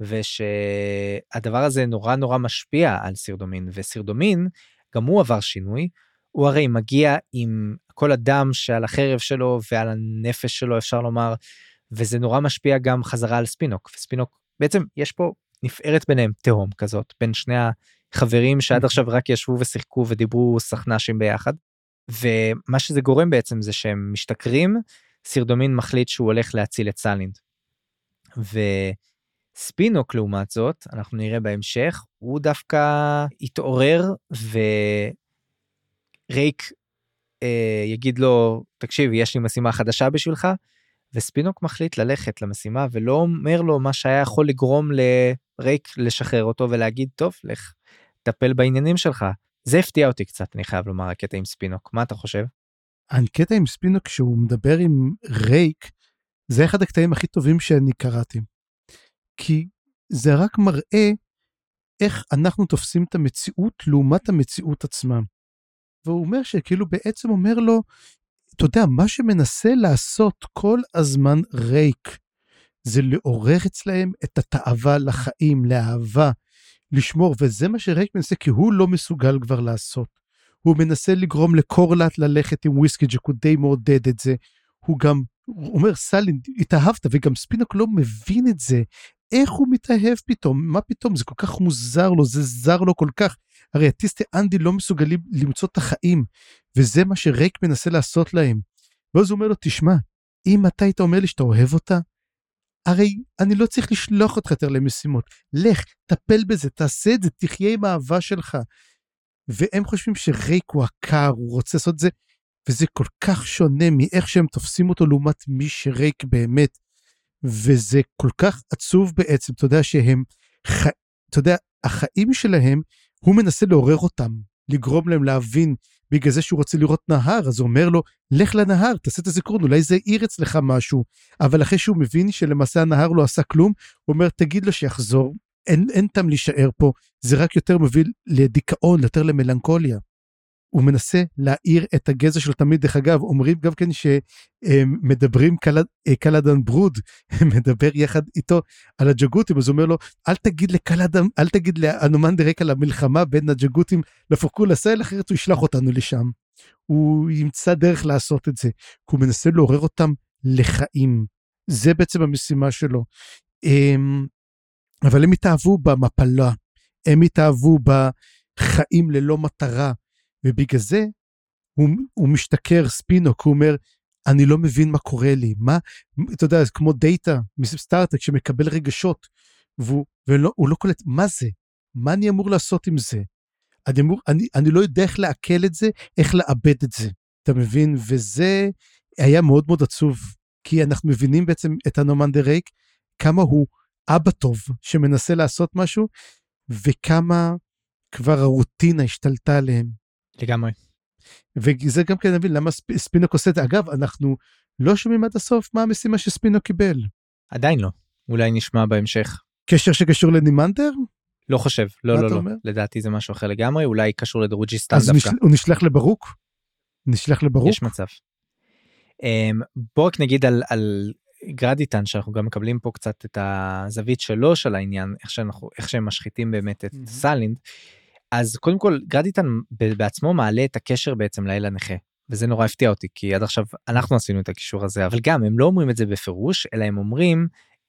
ושהדבר הזה נורא נורא משפיע על סירדומין, וסירדומין, גם הוא עבר שינוי, הוא הרי מגיע עם כל הדם שעל החרב שלו ועל הנפש שלו אפשר לומר, וזה נורא משפיע גם חזרה על ספינוק, וספינוק, בעצם יש פה נפערת ביניהם תהום כזאת, בין שני החברים שעד עכשיו רק ישבו ושיחקו ודיברו סכנ"שים ביחד, ומה שזה גורם בעצם זה שהם משתכרים, סירדומין מחליט שהוא הולך להציל את סלינד. וספינוק לעומת זאת, אנחנו נראה בהמשך, הוא דווקא התעורר ורייק אה, יגיד לו, תקשיב, יש לי משימה חדשה בשבילך, וספינוק מחליט ללכת למשימה ולא אומר לו מה שהיה יכול לגרום לרייק לשחרר אותו ולהגיד, טוב, לך, טפל בעניינים שלך. זה הפתיע אותי קצת, אני חייב לומר, הקטע עם ספינוק. מה אתה חושב? הקטע עם ספינוק כשהוא מדבר עם רייק, זה אחד הקטעים הכי טובים שאני קראתי. כי זה רק מראה איך אנחנו תופסים את המציאות לעומת המציאות עצמה. והוא אומר שכאילו בעצם אומר לו, אתה יודע, מה שמנסה לעשות כל הזמן רייק, זה לעורר אצלהם את התאווה לחיים, לאהבה, לשמור, וזה מה שרייק מנסה, כי הוא לא מסוגל כבר לעשות. הוא מנסה לגרום לקורלט ללכת עם וויסקי ג'ק, הוא די מעודד את זה. הוא גם, הוא אומר, סלין, התאהבת, וגם ספינוק לא מבין את זה. איך הוא מתאהב פתאום? מה פתאום? זה כל כך מוזר לו, זה זר לו כל כך. הרי הטיסטי אנדי לא מסוגלים למצוא את החיים, וזה מה שרייק מנסה לעשות להם. ואז הוא אומר לו, תשמע, אם אתה היית אומר לי שאתה אוהב אותה, הרי אני לא צריך לשלוח אותך יותר למשימות. לך, טפל בזה, תעשה את זה, תחיה עם האהבה שלך. והם חושבים שרייק הוא עקר, הוא רוצה לעשות את זה, וזה כל כך שונה מאיך שהם תופסים אותו לעומת מי שרייק באמת. וזה כל כך עצוב בעצם, אתה יודע שהם, ח... אתה יודע, החיים שלהם, הוא מנסה לעורר אותם, לגרום להם להבין, בגלל זה שהוא רוצה לראות נהר, אז הוא אומר לו, לך לנהר, תעשה את הזיכרון, אולי זה העיר אצלך משהו. אבל אחרי שהוא מבין שלמעשה הנהר לא עשה כלום, הוא אומר, תגיד לו שיחזור, אין, אין טעם להישאר פה, זה רק יותר מוביל לדיכאון, יותר למלנכוליה. הוא מנסה להאיר את הגזע שלו תמיד. דרך אגב, אומרים גם כן שמדברים קלד, אה, ברוד, מדבר יחד איתו על הג'גותים, אז הוא אומר לו, אל תגיד לקלדן, אל תגיד לאנומן דרק על המלחמה בין הג'גותים לפורקול הסייל, אחרת הוא ישלח אותנו לשם. הוא ימצא דרך לעשות את זה, כי הוא מנסה לעורר אותם לחיים. זה בעצם המשימה שלו. אמ, אבל הם התאהבו במפלה, הם התאהבו בחיים ללא מטרה, ובגלל זה הוא, הוא משתכר ספינוק, הוא אומר, אני לא מבין מה קורה לי, מה, אתה יודע, כמו דאטה מסטארט-אפ שמקבל רגשות, והוא ולא, לא קולט, מה זה? מה אני אמור לעשות עם זה? אני, אמור, אני, אני לא יודע איך לעכל את זה, איך לעבד את זה, אתה מבין? וזה היה מאוד מאוד עצוב, כי אנחנו מבינים בעצם את אנומנדר רייק, כמה הוא אבא טוב שמנסה לעשות משהו, וכמה כבר הרוטינה השתלטה עליהם. לגמרי. וזה גם כן נבין למה ספ, ספינוק עושה את זה. אגב, אנחנו לא שומעים עד הסוף מה המשימה שספינוק קיבל. עדיין לא. אולי נשמע בהמשך. קשר שקשור לנימנדר? לא חושב, לא, לא, לא. אומר? לדעתי זה משהו אחר לגמרי, אולי קשור לדרוג'יסטן דווקא. אז נשל... הוא נשלח לברוק? נשלח לברוק? יש מצב. Um, בוא רק נגיד על, על גרדיטן שאנחנו גם מקבלים פה קצת את הזווית שלו של העניין איך שאנחנו איך שהם משחיתים באמת את mm-hmm. סלינד. אז קודם כל גרדיטן בעצמו מעלה את הקשר בעצם לאל הנכה וזה נורא הפתיע אותי כי עד עכשיו אנחנו עשינו את הקישור הזה אבל גם הם לא אומרים את זה בפירוש אלא הם אומרים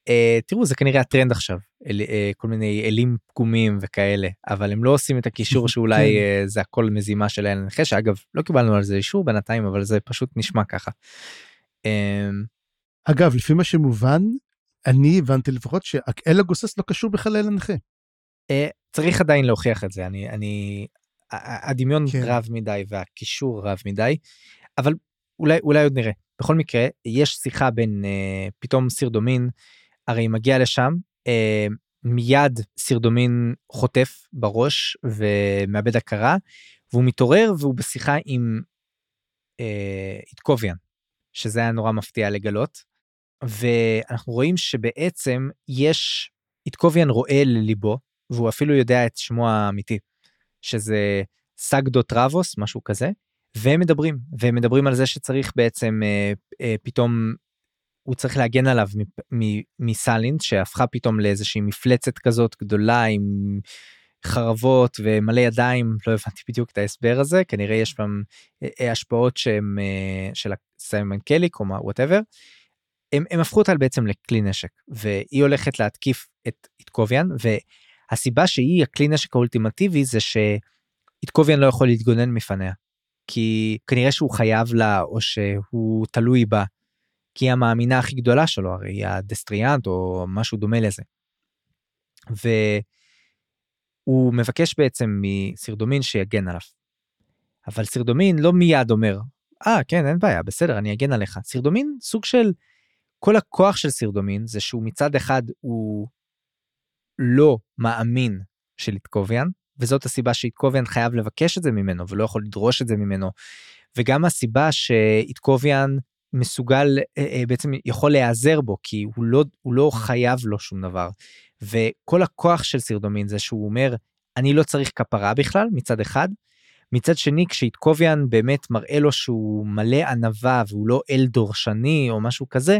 אה, תראו זה כנראה הטרנד עכשיו אל, אה, כל מיני אלים פגומים וכאלה אבל הם לא עושים את הקישור שאולי כן. אה, זה הכל מזימה של האל הנכה שאגב לא קיבלנו על זה אישור בינתיים אבל זה פשוט נשמע ככה. אה, אגב, לפי מה שמובן, אני הבנתי לפחות שאל הגוסס לא קשור בכלל לאל הנכה. אה, צריך עדיין להוכיח את זה, אני, אני, הדמיון כן. רב מדי והקישור רב מדי, אבל אולי, אולי עוד נראה. בכל מקרה, יש שיחה בין אה, פתאום סירדומין, הרי מגיע לשם, אה, מיד סירדומין חוטף בראש ומאבד הכרה, והוא מתעורר והוא בשיחה עם אה, איתקוביאן, שזה היה נורא מפתיע לגלות. ואנחנו רואים שבעצם יש, איתקוביאן רואה לליבו, והוא אפילו יודע את שמו האמיתי, שזה סגדו טראבוס, משהו כזה, והם מדברים, והם מדברים על זה שצריך בעצם אה, אה, פתאום, הוא צריך להגן עליו מסלינד, שהפכה פתאום לאיזושהי מפלצת כזאת גדולה עם חרבות ומלא ידיים, לא הבנתי בדיוק את ההסבר הזה, כנראה יש שם אה, אה השפעות שהם אה, של סיימן קליק או מה, whatever. הם, הם הפכו אותה בעצם לכלי נשק והיא הולכת להתקיף את איתקוביאן והסיבה שהיא הכלי נשק האולטימטיבי זה שאיתקוביאן לא יכול להתגונן מפניה. כי כנראה שהוא חייב לה או שהוא תלוי בה. כי היא המאמינה הכי גדולה שלו הרי היא הדסטריאנט או משהו דומה לזה. והוא מבקש בעצם מסירדומין שיגן עליו. אבל סירדומין לא מיד אומר אה ah, כן אין בעיה בסדר אני אגן עליך סירדומין סוג של כל הכוח של סירדומין זה שהוא מצד אחד הוא לא מאמין של איתקוביאן, וזאת הסיבה שאיתקוביאן חייב לבקש את זה ממנו ולא יכול לדרוש את זה ממנו. וגם הסיבה שאיתקוביאן מסוגל אה, אה, בעצם יכול להיעזר בו כי הוא לא הוא לא חייב לו שום דבר. וכל הכוח של סירדומין זה שהוא אומר אני לא צריך כפרה בכלל מצד אחד. מצד שני כשאיתקוביאן באמת מראה לו שהוא מלא ענווה והוא לא אל דורשני או משהו כזה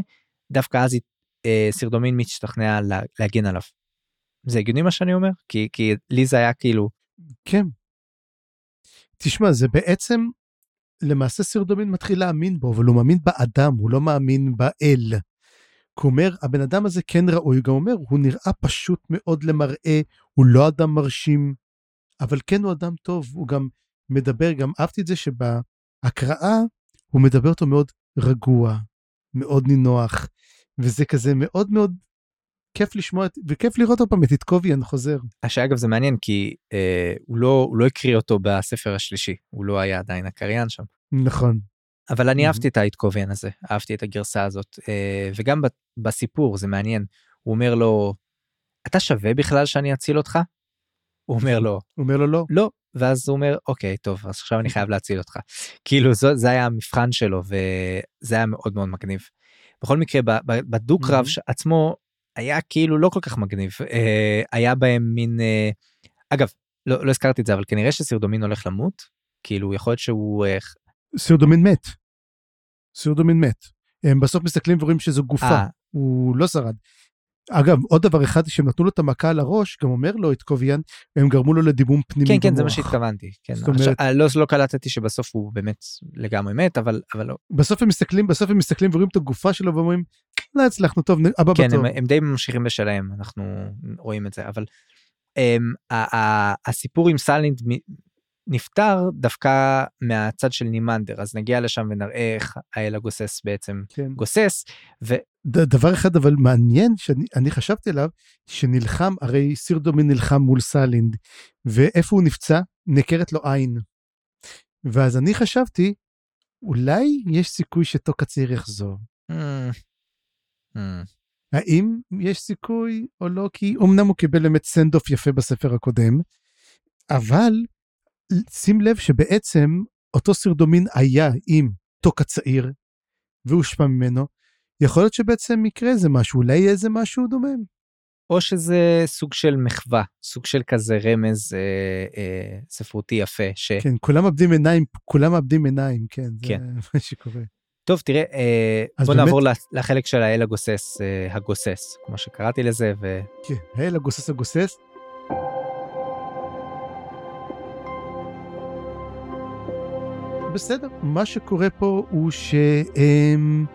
דווקא אז אה, סירדומין משתכנע לה, להגן עליו. זה הגיוני מה שאני אומר? כי, כי לי זה היה כאילו... כן. תשמע, זה בעצם, למעשה סירדומין מתחיל להאמין בו, אבל הוא מאמין באדם, הוא לא מאמין באל. הוא אומר, הבן אדם הזה כן ראוי, הוא גם אומר, הוא נראה פשוט מאוד למראה, הוא לא אדם מרשים, אבל כן הוא אדם טוב, הוא גם מדבר, גם אהבתי את זה שבהקראה הוא מדבר אותו מאוד רגוע, מאוד נינוח, וזה כזה מאוד מאוד כיף לשמוע וכיף לראות עוד פעם את איתקוביאן חוזר. שאגב זה מעניין כי אה, הוא לא הוא לא הקריא אותו בספר השלישי הוא לא היה עדיין הקריין שם. נכון. אבל אני אהבתי את האיתקוביאן הזה אהבתי את הגרסה הזאת אה, וגם בסיפור זה מעניין הוא אומר לו אתה שווה בכלל שאני אציל אותך? הוא אומר לו הוא אומר לו לא לא ואז הוא אומר אוקיי טוב אז עכשיו אני חייב להציל אותך כאילו זו, זה היה המבחן שלו וזה היה מאוד מאוד מגניב. בכל מקרה בדו קרב mm-hmm. עצמו היה כאילו לא כל כך מגניב אה, היה בהם מין אה, אגב לא, לא הזכרתי את זה אבל כנראה שסירדומין הולך למות כאילו יכול להיות שהוא אה, סירדומין מת. סירדומין מת. הם בסוף מסתכלים ורואים שזו גופה, אה. הוא לא שרד. אגב, עוד דבר אחד, כשהם נתנו לו את המכה על הראש, גם אומר לו את קוביאן, הם גרמו לו לדימום פנימי כן כן זה מה במוח. שהתכוונתי כן זאת אומרת- עכשיו, אה, לא לא קלטתי שבסוף הוא באמת לגמרי מת אבל אבל לא בסוף הם מסתכלים, בסוף הם מסתכלים ורואים את הגופה שלו ואומרים, לא הצלחנו, טוב, הבא כן בתור. הם, הם די ממשיכים בשלהם אנחנו רואים את זה אבל הם, ה- ה- הסיפור עם סלינד נפתר דווקא מהצד של נימנדר אז נגיע לשם ונראה איך האל הגוסס בעצם כן. גוסס ד- דבר אחד אבל מעניין שאני אני חשבתי עליו, שנלחם, הרי סירדומין נלחם מול סלינד, ואיפה הוא נפצע? נעקרת לו עין. ואז אני חשבתי, אולי יש סיכוי שטוק הצעיר יחזור. Hmm. Hmm. האם יש סיכוי או לא? כי אמנם הוא קיבל באמת send-off יפה בספר הקודם, אבל שים לב שבעצם אותו סרדומין היה עם טוק הצעיר, והושפע ממנו. יכול להיות שבעצם יקרה איזה משהו, אולי יהיה איזה משהו דומם. או שזה סוג של מחווה סוג של כזה רמז אה, אה, ספרותי יפה ש... כן, כולם מאבדים עיניים, כולם מאבדים עיניים, כן, זה כן. מה שקורה. טוב תראה אה, בוא באמת- נעבור לח- לחלק של האל הגוסס אה, הגוסס כמו שקראתי לזה ו... כן, היי לגוסס הגוסס. בסדר, מה שקורה פה הוא ש... אמ,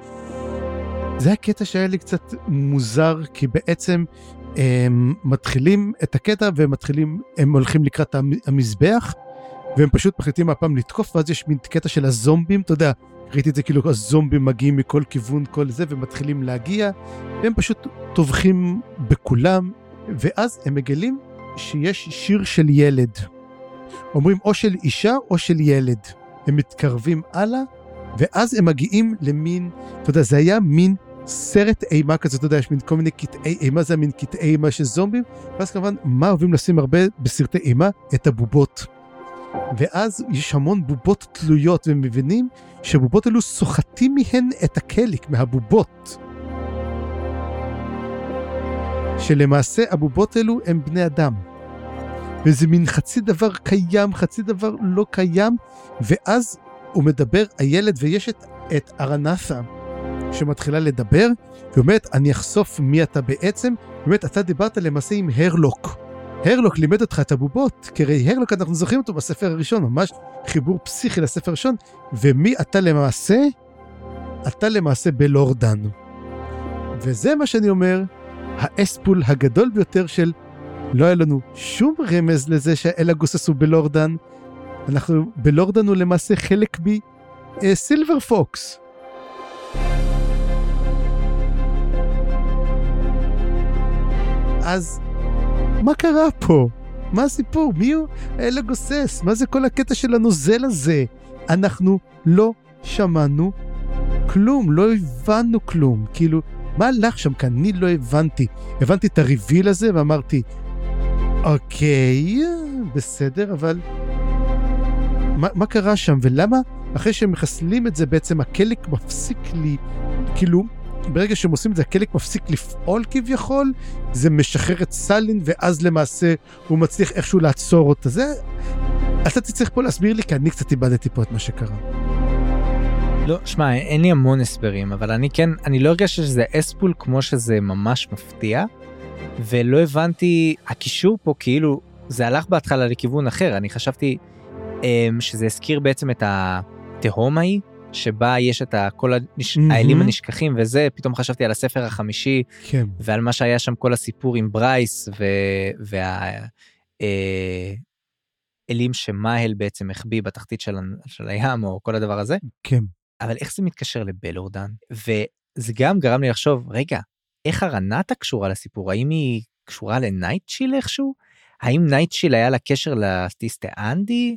זה הקטע שהיה לי קצת מוזר, כי בעצם הם מתחילים את הקטע והם מתחילים, הם הולכים לקראת המ- המזבח, והם פשוט מחליטים הפעם לתקוף, ואז יש מין קטע של הזומבים, אתה יודע, ראיתי את זה כאילו הזומבים מגיעים מכל כיוון, כל זה, ומתחילים להגיע, והם פשוט טובחים בכולם, ואז הם מגלים שיש שיר של ילד. אומרים או של אישה או של ילד. הם מתקרבים הלאה, ואז הם מגיעים למין, אתה יודע, זה היה מין סרט אימה כזה, אתה יודע, יש מין כל מיני קטעי אימה, זה מין קטעי אימה של זומבים, ואז כמובן, מה אוהבים לשים הרבה בסרטי אימה? את הבובות. ואז יש המון בובות תלויות, והם מבינים שהבובות האלו סוחטים מהן את הקליק, מהבובות. שלמעשה הבובות אלו הם בני אדם. וזה מין חצי דבר קיים, חצי דבר לא קיים, ואז הוא מדבר, הילד, ויש את, את ארנת'ה שמתחילה לדבר, ואומרת, אני אחשוף מי אתה בעצם, באמת, אתה דיברת למעשה עם הרלוק. הרלוק לימד אותך את הבובות, כי הרי הרלוק אנחנו זוכרים אותו בספר הראשון, ממש חיבור פסיכי לספר הראשון, ומי אתה למעשה? אתה למעשה בלורדן. וזה מה שאני אומר, האספול הגדול ביותר של לא היה לנו שום רמז לזה שהאל הגוסס הוא בלורדן. אנחנו, בלורדן הוא למעשה חלק מסילבר פוקס. אז מה קרה פה? מה הסיפור? מי הוא האל הגוסס? מה זה כל הקטע של הנוזל הזה? אנחנו לא שמענו כלום, לא הבנו כלום. כאילו, מה הלך שם כאן? אני לא הבנתי. הבנתי את הריביל הזה ואמרתי, אוקיי, בסדר, אבל מה, מה קרה שם ולמה אחרי שהם מחסלים את זה בעצם הקליק מפסיק לי, כאילו, ברגע שהם עושים את זה הקליק מפסיק לפעול כביכול, זה משחרר את סלין ואז למעשה הוא מצליח איכשהו לעצור אותה. זה, אתה תצטרך פה להסביר לי כי אני קצת איבדתי פה את מה שקרה. לא, שמע, אין לי המון הסברים, אבל אני כן, אני לא הרגשתי שזה אספול כמו שזה ממש מפתיע, ולא הבנתי, הקישור פה כאילו, זה הלך בהתחלה לכיוון אחר, אני חשבתי um, שזה הזכיר בעצם את התהום ההיא, שבה יש את כל הנש... מהמם. האלים הנשכחים וזה, פתאום חשבתי על הספר החמישי, כן. ועל מה שהיה שם כל הסיפור עם ברייס, ו... וה... אה, שמהל בעצם החביא בתחתית של, ה- של הים, או כל הדבר הזה. כן. אבל איך זה מתקשר לבלורדן? וזה גם גרם לי לחשוב, רגע, איך הרנטה קשורה לסיפור? האם היא קשורה לנייטשיל איכשהו? האם נייטשיל היה לה קשר לסטיסטה אנדי?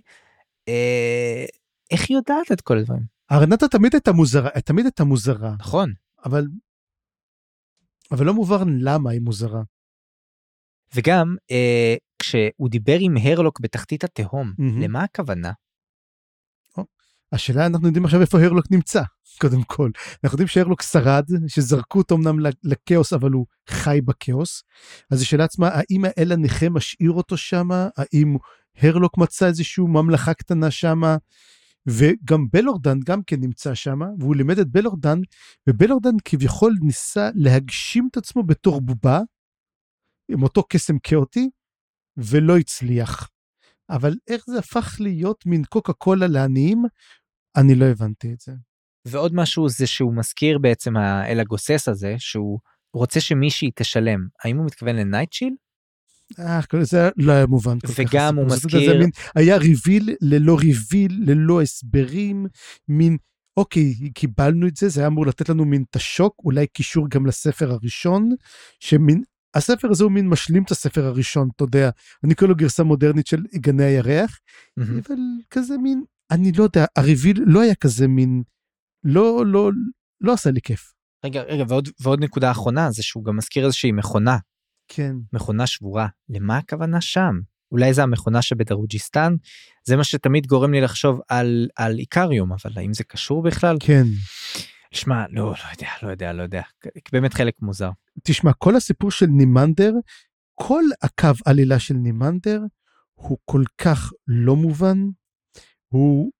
אה, איך היא יודעת את כל הדברים? ארנטה תמיד הייתה מוזרה, תמיד הייתה מוזרה, נכון. אבל... אבל לא מובן למה היא מוזרה. וגם אה, כשהוא דיבר עם הרלוק בתחתית התהום, מהמם. למה הכוונה? השאלה, אנחנו יודעים עכשיו איפה הרלוק נמצא, קודם כל. אנחנו יודעים שהרלוק שרד, שזרקו אותו אמנם לכאוס, אבל הוא חי בכאוס. אז השאלה עצמה, האם האל הנכה משאיר אותו שם? האם הרלוק מצא איזושהי ממלכה קטנה שמה, וגם בלורדן גם כן נמצא שם, והוא לימד את בלורדן, ובלורדן כביכול ניסה להגשים את עצמו בתור בובה, עם אותו קסם כאוטי, ולא הצליח. אבל איך זה הפך להיות מין קוקה קולה לעניים, אני לא הבנתי את זה. ועוד משהו זה שהוא מזכיר בעצם האל הגוסס הזה, שהוא רוצה שמישהי תשלם. האם הוא מתכוון לנייטשיל? אה, זה לא היה מובן כל כך. וגם הוא מזכיר- מין, היה ריביל ללא ריביל, ללא הסברים, מין, אוקיי, קיבלנו את זה, זה היה אמור לתת לנו מין את השוק, אולי קישור גם לספר הראשון, שמין, הספר הזה הוא מין משלים את הספר הראשון, אתה יודע, אני קורא לו גרסה מודרנית של גני הירח, מהמם. אבל כזה מין, אני לא יודע, הריביל לא היה כזה מין, לא, לא, לא עשה לי כיף. רגע, רגע, ועוד, ועוד נקודה אחרונה זה שהוא גם מזכיר איזושהי מכונה, כן. מכונה שבורה. למה הכוונה שם? אולי זה המכונה שבדרוג'יסטן? זה מה שתמיד גורם לי לחשוב על, על איקריום, אבל האם זה קשור בכלל? כן. שמע, לא, לא יודע, לא יודע, לא יודע. באמת חלק מוזר. תשמע, כל הסיפור של נימנדר, כל הקו עלילה של נימנדר הוא כל כך לא מובן, הוא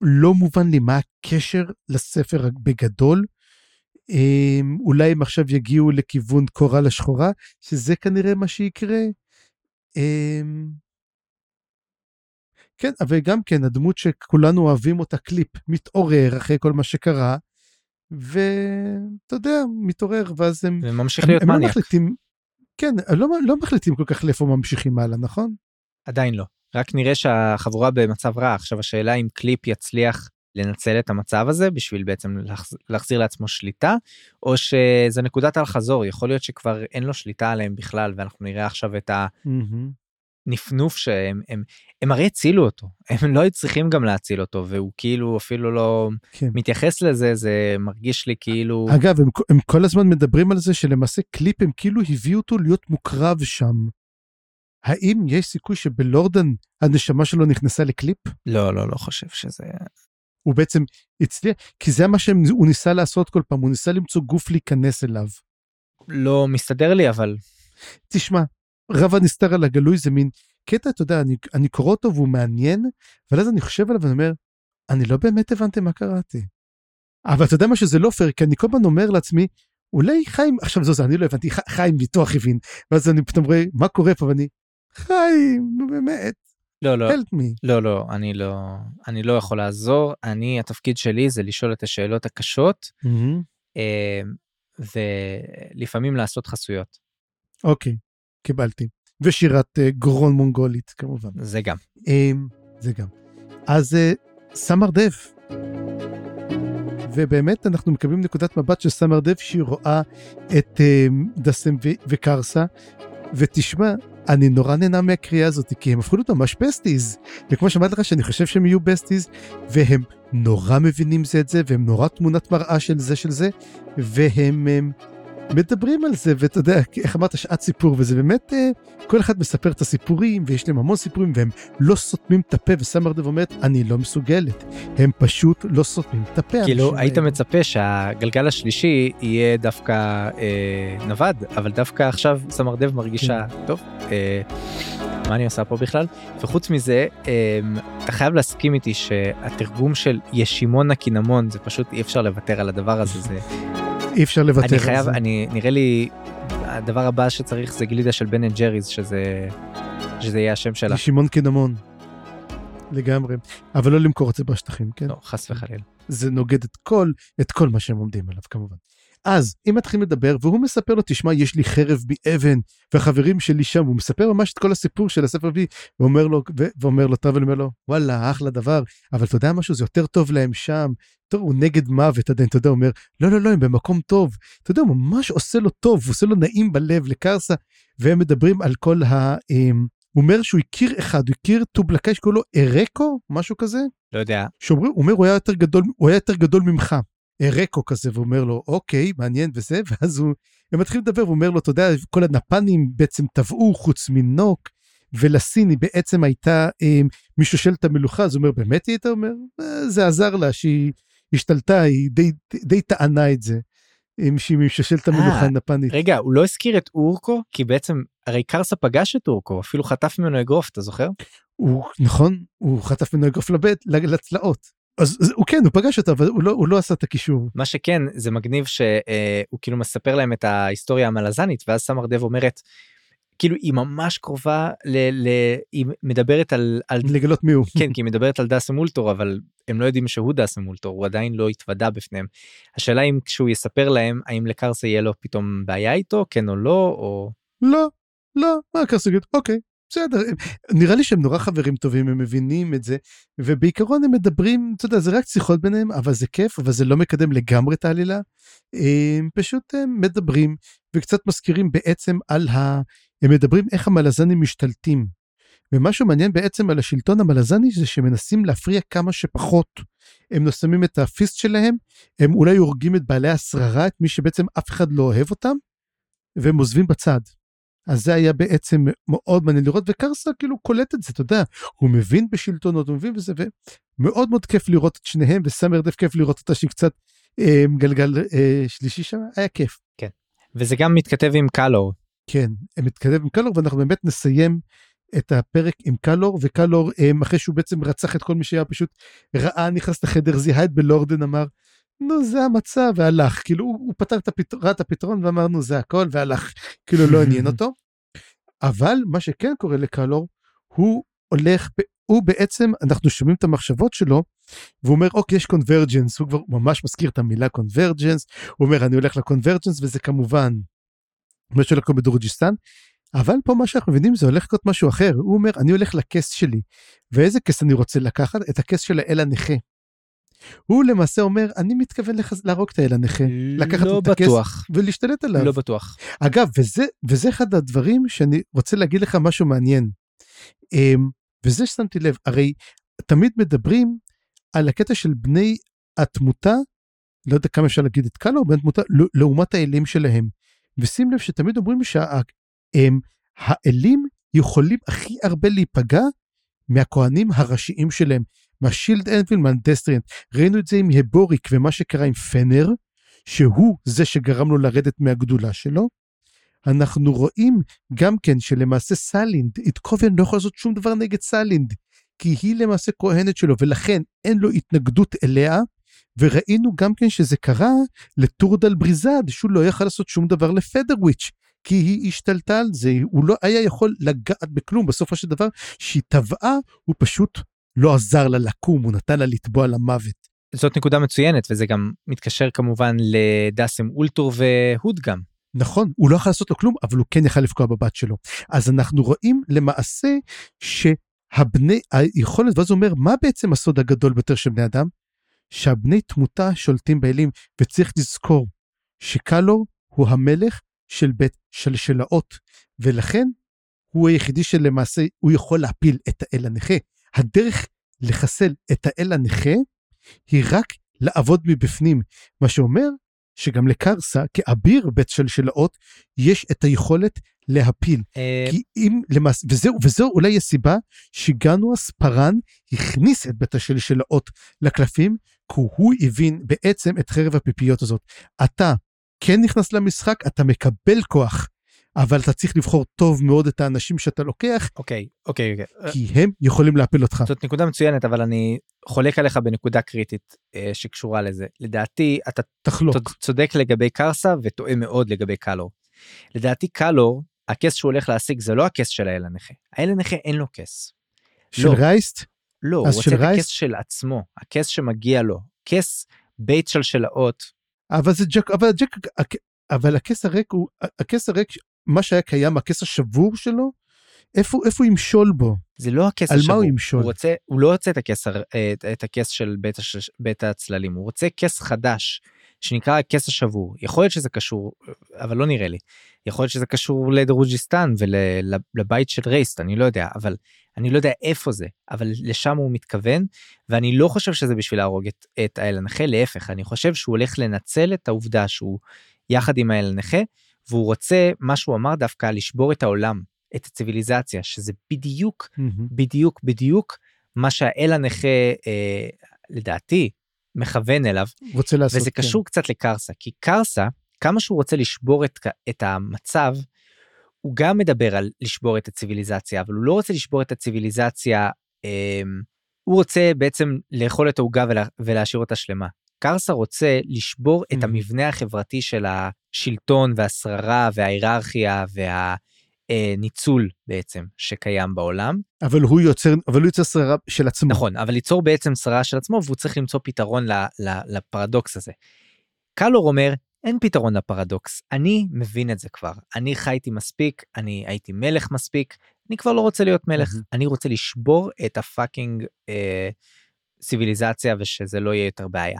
לא מובן לי מה הקשר לספר בגדול. אולי הם עכשיו יגיעו לכיוון קורל השחורה, שזה כנראה מה שיקרה. כן, אבל גם כן, הדמות שכולנו אוהבים אותה, קליפ, מתעורר אחרי כל מה שקרה, ואתה יודע, מתעורר, ואז הם... וממשיך להיות לא מניאק. מחליטים, כן, לא, לא מחליטים כל כך לאיפה ממשיכים הלאה, נכון? עדיין לא. רק נראה שהחבורה במצב רע. עכשיו השאלה אם קליפ יצליח לנצל את המצב הזה בשביל בעצם להחז- להחזיר לעצמו שליטה, או שזה נקודת אל חזור, יכול להיות שכבר אין לו שליטה עליהם בכלל, ואנחנו נראה עכשיו את הנפנוף שהם, הם, הם הרי הצילו אותו, הם לא היו צריכים גם להציל אותו, והוא כאילו אפילו לא כן. מתייחס לזה, זה מרגיש לי כאילו... אגב, הם, הם כל הזמן מדברים על זה שלמעשה קליפ הם כאילו הביאו אותו להיות מוקרב שם. האם יש סיכוי שבלורדן הנשמה שלו נכנסה לקליפ? לא, לא, לא חושב שזה... הוא בעצם הצליח, כי זה מה שהוא ניסה לעשות כל פעם, הוא ניסה למצוא גוף להיכנס אליו. לא מסתדר לי, אבל תשמע, רב הנסתר על הגלוי זה מין קטע, אתה יודע, אני, אני קורא אותו והוא מעניין, אבל אז אני חושב עליו ואני אומר, אני לא באמת הבנתי מה קראתי. אבל אתה יודע מה שזה לא פייר, כי אני כל הזמן אומר לעצמי, אולי חיים, עכשיו זו זה, אני לא הבנתי, חיים ביטוח הבין, ואז אני פתאום רואה, מה קורה פה, ואני, חיים, נו באמת, לא, לא. help me. לא, לא, אני לא, אני לא יכול לעזור. אני, התפקיד שלי זה לשאול את השאלות הקשות, אה, ולפעמים לעשות חסויות. אוקיי, קיבלתי. ושירת אה, גרון מונגולית, כמובן. זה גם. אמ, זה גם. אז אה, סמר דב. ובאמת אנחנו מקבלים נקודת מבט של סמר דב שהיא רואה את אה, דסם ו- וקרסה, ותשמע, אני נורא נהנה מהקריאה הזאת, כי הם הפכו להיות ממש besties. וכמו שאמרתי לך שאני חושב שהם יהיו besties, והם נורא מבינים זה את זה, והם נורא תמונת מראה של זה של זה, והם הם, מדברים על זה, ואתה יודע, איך אמרת, שעת סיפור, וזה באמת, אה, כל אחד מספר את הסיפורים, ויש להם המון סיפורים, והם לא סותמים את הפה, וסמרדב אומרת, אני לא מסוגלת. הם פשוט לא סותמים את הפה. כאילו, היית האלה." מצפה שהגלגל השלישי יהיה דווקא אה, נווד, אבל דווקא עכשיו סמרדב מרגישה, טוב, אה, מה אני עושה פה בכלל? וחוץ מזה, אה, אתה חייב להסכים איתי שהתרגום של ישימון הקינמון, זה פשוט אי אפשר לוותר על הדבר הזה, זה... אי אפשר לוותר אני על חייב, זה. אני, נראה לי, הדבר הבא שצריך זה גלידה של בן אנד ג'ריז, שזה, שזה יהיה השם שלה. ישימון קינמון. לגמרי. אבל לא למכור את זה בשטחים, כן? לא, חס וחלילה. זה נוגד את כל, את כל מה שהם עומדים עליו כמובן. אז אם מתחילים לדבר והוא מספר לו תשמע יש לי חרב מאבן והחברים שלי שם הוא מספר ממש את כל הסיפור של הספר בי ואומר לו ו- ואומר לו טראבל אומר לו וואלה אחלה דבר אבל אתה יודע משהו זה יותר טוב להם שם. הוא נגד מוות עדיין אתה יודע הוא אומר לא לא לא הם במקום טוב אתה יודע הוא ממש עושה לו טוב הוא עושה לו נעים בלב לקרסה והם מדברים על כל ה... אמ, הוא אומר שהוא הכיר אחד הוא הכיר טובלקאי שקוראים לו ארקו משהו כזה לא יודע, שאומרים, הוא אומר, הוא היה יותר גדול, הוא היה יותר גדול ממך. רקו כזה, ואומר לו, אוקיי, מעניין וזה, ואז הוא, הם מתחילים לדבר, והוא אומר לו, אתה יודע, כל הנפנים בעצם טבעו חוץ מנוק, ולסיני בעצם הייתה אה, משושלת המלוכה, אז הוא אומר, באמת היא הייתה? אומר, "אה, זה עזר לה שהיא השתלטה, היא די, די טענה את זה. עם שהיא משושלת המלוכה אה, הנפנית. רגע, הוא לא הזכיר את אורקו? כי בעצם, הרי קרסה פגש את אורקו, אפילו חטף ממנו אגרוף, אתה זוכר? הוא נכון הוא חטף ממנו אגרוף לבית לצלעות. אז אז הוא כן הוא פגש אותה אבל הוא לא הוא לא עשה את הקישור. מה שכן, זה מגניב שהוא כאילו מספר להם את ההיסטוריה המלזנית, ואז סמר דב אומרת, כאילו היא ממש קרובה ל... ל היא מדברת על... על לגלות מי הוא. כן, כי היא מדברת על דאסם אולטור, אבל הם לא יודעים שהוא דאסם אולטור, הוא עדיין לא התוודה בפניהם. השאלה אם כשהוא יספר להם, האם לקרסה יהיה לו פתאום בעיה איתו, כן או לא, או... לא לא מה קרסה יגיד אוקיי בסדר נראה לי שהם נורא חברים טובים הם מבינים את זה ובעיקרון הם מדברים אתה יודע זה רק שיחות ביניהם אבל זה כיף אבל זה לא מקדם לגמרי את העלילה. הם פשוט הם מדברים וקצת מזכירים בעצם על ה... הם מדברים איך המלזנים משתלטים. ומשהו מעניין בעצם על השלטון המלזני זה שמנסים להפריע כמה שפחות. הם שמים את הפיסט שלהם, הם אולי הורגים את בעלי השררה, את מי שבעצם אף אחד לא אוהב אותם, והם עוזבים בצד. אז זה היה בעצם מאוד מעניין לראות, וקרסה כאילו קולט את זה, אתה יודע, הוא מבין בשלטונות, הוא מבין בזה, ומאוד מאוד כיף לראות את שניהם, וסמר דף כיף לראות אותה שהיא קצת אה, גלגל אה, שלישי שם, היה כיף. כן. וזה גם מתכתב עם קלור, כן, מתקדם עם קלור ואנחנו באמת נסיים את הפרק עם קלור וקלור אחרי שהוא בעצם רצח את כל מי שהיה פשוט ראה נכנס לחדר זיהה את בלורדן אמר נו זה המצב והלך כאילו הוא, הוא פתר את הפתרון, את הפתרון ואמרנו זה הכל והלך כאילו לא עניין אותו. אבל מה שכן קורה לקלור הוא הולך הוא בעצם אנחנו שומעים את המחשבות שלו והוא אומר אוקיי יש קונברג'נס הוא כבר ממש מזכיר את המילה קונברג'נס הוא אומר אני הולך לקונברג'נס וזה כמובן מה שהולך לקרות בדורג'יסטן. אבל פה מה שאנחנו מבינים זה הולך לקרות משהו אחר הוא אומר אני הולך לכס שלי ואיזה כס אני רוצה לקחת את הכס של האל הנכה. הוא למעשה אומר אני מתכוון לחז... להרוג את האל הנכה לקחת לא את הכס בטוח, ולהשתלט עליו. לא בטוח. אגב וזה וזה אחד הדברים שאני רוצה להגיד לך משהו מעניין. אמ, וזה ששמתי לב הרי תמיד מדברים על הקטע של בני התמותה לא יודע כמה אפשר להגיד את קלו בני התמותה לעומת האלים שלהם. ושים לב שתמיד אומרים שהאלים יכולים הכי הרבה להיפגע מהכהנים הראשיים שלהם, מה Shield Anvil, מה Destriant. ראינו את זה עם הבוריק ומה שקרה עם פנר, שהוא זה שגרם לו לרדת מהגדולה שלו. אנחנו רואים גם כן שלמעשה סלינד, איתקוביאן לא יכול לעשות שום דבר נגד סלינד, כי היא למעשה כהנת שלו ולכן אין לו התנגדות אליה, וראינו גם כן שזה קרה לטורדל בריזד, שהוא לא יכל לעשות שום דבר לפדרוויץ', כי היא השתלטה על זה, הוא לא היה יכול לגעת בכלום, בסופו של דבר, שהיא טבעה, הוא פשוט לא עזר לה לקום, הוא נתן לה לטבוע למוות. זאת נקודה מצוינת וזה גם מתקשר כמובן לדאסם אולטור והוד גם. נכון, הוא לא יכול לעשות לו כלום, אבל הוא כן יכל לפגוע בבת שלו. אז אנחנו רואים למעשה שהבני, היכולת, ואז הוא אומר, מה בעצם הסוד הגדול ביותר של בני אדם? שהבני תמותה שולטים באלים, וצריך לזכור שקלור הוא המלך של בית שלשלאות, ולכן הוא היחידי שלמעשה הוא יכול להפיל את האל הנכה. הדרך לחסל את האל הנכה היא רק לעבוד מבפנים, מה שאומר שגם לקרסה כאביר בית שלשלאות יש את היכולת להפיל. אה, כי אם למעשה, וזהו, וזהו אולי הסיבה שגנו אספרן הכניס את בית השלשלאות לקלפים, כי הוא הבין בעצם את חרב הפיפיות הזאת. אתה כן נכנס למשחק, אתה מקבל כוח, אבל אתה צריך לבחור טוב מאוד את האנשים שאתה לוקח, אוקיי אוקיי אוקיי. כי הם יכולים להפיל אותך. זאת נקודה מצוינת אבל אני חולק עליך בנקודה קריטית אה, שקשורה לזה לדעתי אתה תחלוק. צוד- צודק לגבי קרסה וטועה מאוד לגבי קלור. לדעתי קלור הכס שהוא הולך להשיג זה לא הכס של האל הנכה האל הנכה אין לו כס. של לא. רייסט, לא הוא רוצה את רייס? הכס של עצמו הכס שמגיע לו כס בית שלשלאות אבל זה ג'ק, אבל ג'ק, אבל הכס הריק הוא, הכס הריק, מה שהיה קיים, הכס השבור שלו, איפה, איפה הוא ימשול בו? זה לא הכס על מה השבור הוא ימשול? הוא רוצה הוא לא רוצה את הכס את הכס של בית, הש, בית הצללים הוא רוצה כס חדש שנקרא הכס השבור. יכול להיות שזה קשור אבל לא נראה לי. יכול להיות שזה קשור לדרוג'יסטן ולבית של רייסט אני לא יודע אבל אני לא יודע איפה זה אבל לשם הוא מתכוון ואני לא חושב שזה בשביל להרוג את, את האל הנכה להפך אני חושב שהוא הולך לנצל את העובדה שהוא יחד עם האל הנכה והוא רוצה מה שהוא אמר דווקא לשבור את העולם את הציוויליזציה שזה בדיוק בדיוק בדיוק מה שהאל הנכה אה, לדעתי מכוון אליו רוצה לעשות, וזה כן. קשור קצת לקרסה כי קרסה כמה שהוא רוצה לשבור את, את המצב, הוא גם מדבר על לשבור את הציוויליזציה, אבל הוא לא רוצה לשבור את הציוויליזציה, אה, הוא רוצה בעצם לאכול את העוגה ולה, ולהשאיר אותה שלמה. קרסה רוצה לשבור את Mhm. המבנה החברתי של השלטון והשררה וההיררכיה והניצול בעצם שקיים בעולם. אבל הוא יוצר, אבל הוא יוצר שררה של עצמו. נכון, אבל ליצור בעצם שררה של עצמו והוא צריך למצוא פתרון ל, ל, לפרדוקס הזה. קלור אומר, אין פתרון לפרדוקס, אני מבין את זה כבר, אני חייתי מספיק, אני הייתי מלך מספיק, אני כבר לא רוצה להיות מלך, מהמם. אני רוצה לשבור את הפאקינג אה, ציוויליזציה ושזה לא יהיה יותר בעיה.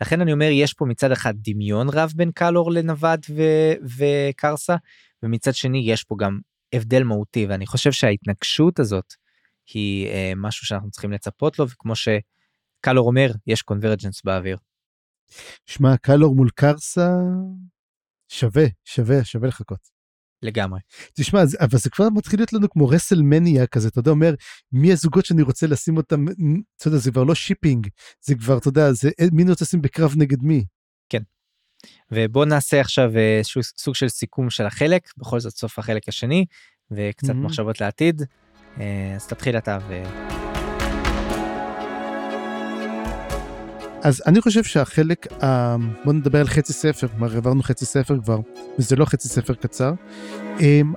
לכן אני אומר, יש פה מצד אחד דמיון רב בין קלור לנווד ו- וקרסה, ומצד שני יש פה גם הבדל מהותי, ואני חושב שההתנגשות הזאת היא אה, משהו שאנחנו צריכים לצפות לו, וכמו שקלור אומר, יש קונברג'נס באוויר. שמע, קלור מול קרסה, שווה, שווה, שווה לחכות. לגמרי. תשמע, אבל זה כבר מתחיל להיות לנו כמו רסלמניה כזה, אתה יודע, אומר, מי הזוגות שאני רוצה לשים אותם, אתה יודע, זה כבר לא shipping, זה כבר, אתה יודע, זה מי אני רוצה לשים בקרב נגד מי. ובוא נעשה עכשיו אה, איזשהו סוג של סיכום של החלק, בכל זאת סוף החלק השני, וקצת מהמם. מחשבות לעתיד. אה, אז תתחיל אתה ו... אז אני חושב שהחלק, ה- בוא נדבר על חצי ספר, כלומר העברנו חצי ספר כבר, וזה לא חצי ספר קצר.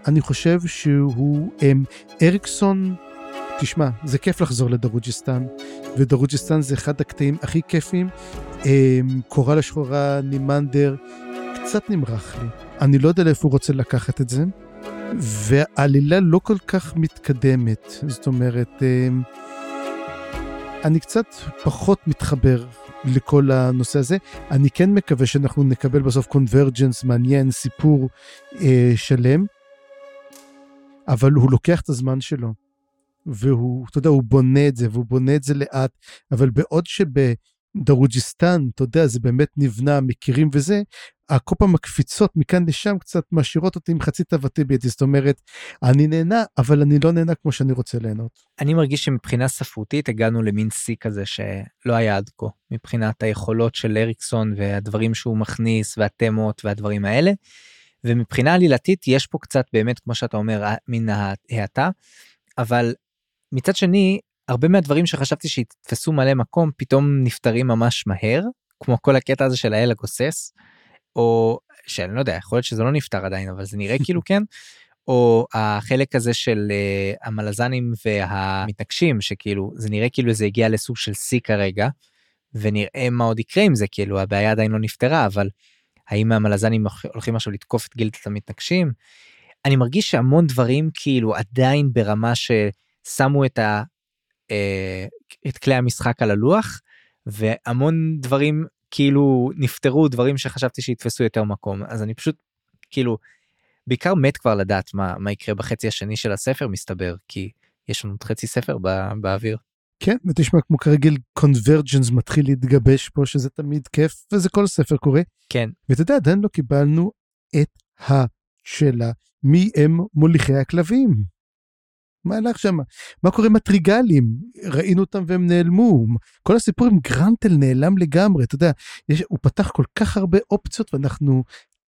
אני חושב שהוא, אריקסון, תשמע, זה כיף לחזור לדרוג'יסטן, ודרוג'יסטן זה אחד הקטעים הכי כיפים. אמ, קורל השחורה, נימנדר, קצת נמרח לי. אני לא יודע לאיפה הוא רוצה לקחת את זה, והעלילה לא כל כך מתקדמת. זאת אומרת, אמ, אני קצת פחות מתחבר לכל הנושא הזה. אני כן מקווה שאנחנו נקבל בסוף קונברג'נס מעניין, סיפור אה, שלם, אבל הוא לוקח את הזמן שלו, והוא, אתה יודע, הוא בונה את זה, והוא בונה את זה לאט, אבל בעוד שבדרוג'יסטן, אתה יודע, זה באמת נבנה, מכירים וזה, כל פעם הקפיצות מכאן לשם קצת משאירות אותי עם חצי תאוותי בידי, זאת אומרת, אני נהנה, אבל אני לא נהנה כמו שאני רוצה ליהנות. אני מרגיש שמבחינה ספרותית הגענו למין שיא כזה שלא היה עד כה, מבחינת היכולות של אריקסון והדברים שהוא מכניס והתמות והדברים האלה. ומבחינה עלילתית יש פה קצת באמת, כמו שאתה אומר, מן ההאטה, אבל מצד שני, הרבה מהדברים שחשבתי שיתפסו מלא מקום פתאום נפתרים ממש מהר, כמו כל הקטע הזה של האל הגוסס, או שאני לא יודע, יכול להיות שזה לא נפתר עדיין, אבל זה נראה כאילו כן. או החלק הזה של uh, המלזנים והמתנגשים, שכאילו זה נראה כאילו זה הגיע לסוג של שיא כרגע, ונראה מה עוד יקרה עם זה, כאילו הבעיה עדיין לא נפתרה, אבל האם המלזנים הולכים עכשיו לתקוף את גילדת המתנגשים? אני מרגיש שהמון דברים כאילו עדיין ברמה ששמו את, ה, את כלי המשחק על הלוח, והמון דברים כאילו נפתרו, דברים שחשבתי שיתפסו יותר מקום, אז אני פשוט כאילו בעיקר מת כבר לדעת מה, מה יקרה בחצי השני של הספר מסתבר, כי יש לנו עוד חצי ספר בא, באוויר. כן, ותשמע, כמו כרגיל, קונברג'נס מתחיל להתגבש פה, שזה תמיד כיף, וזה כל ספר קורה. כן. ואתה יודע, עדיין לא קיבלנו את השאלה, מי הם מוליכי הכלבים? מה הלך שם? מה קורה עם הטריגלים? ראינו אותם והם נעלמו. כל הסיפור עם גרנטל נעלם לגמרי, אתה יודע, יש, הוא פתח כל כך הרבה אופציות ואנחנו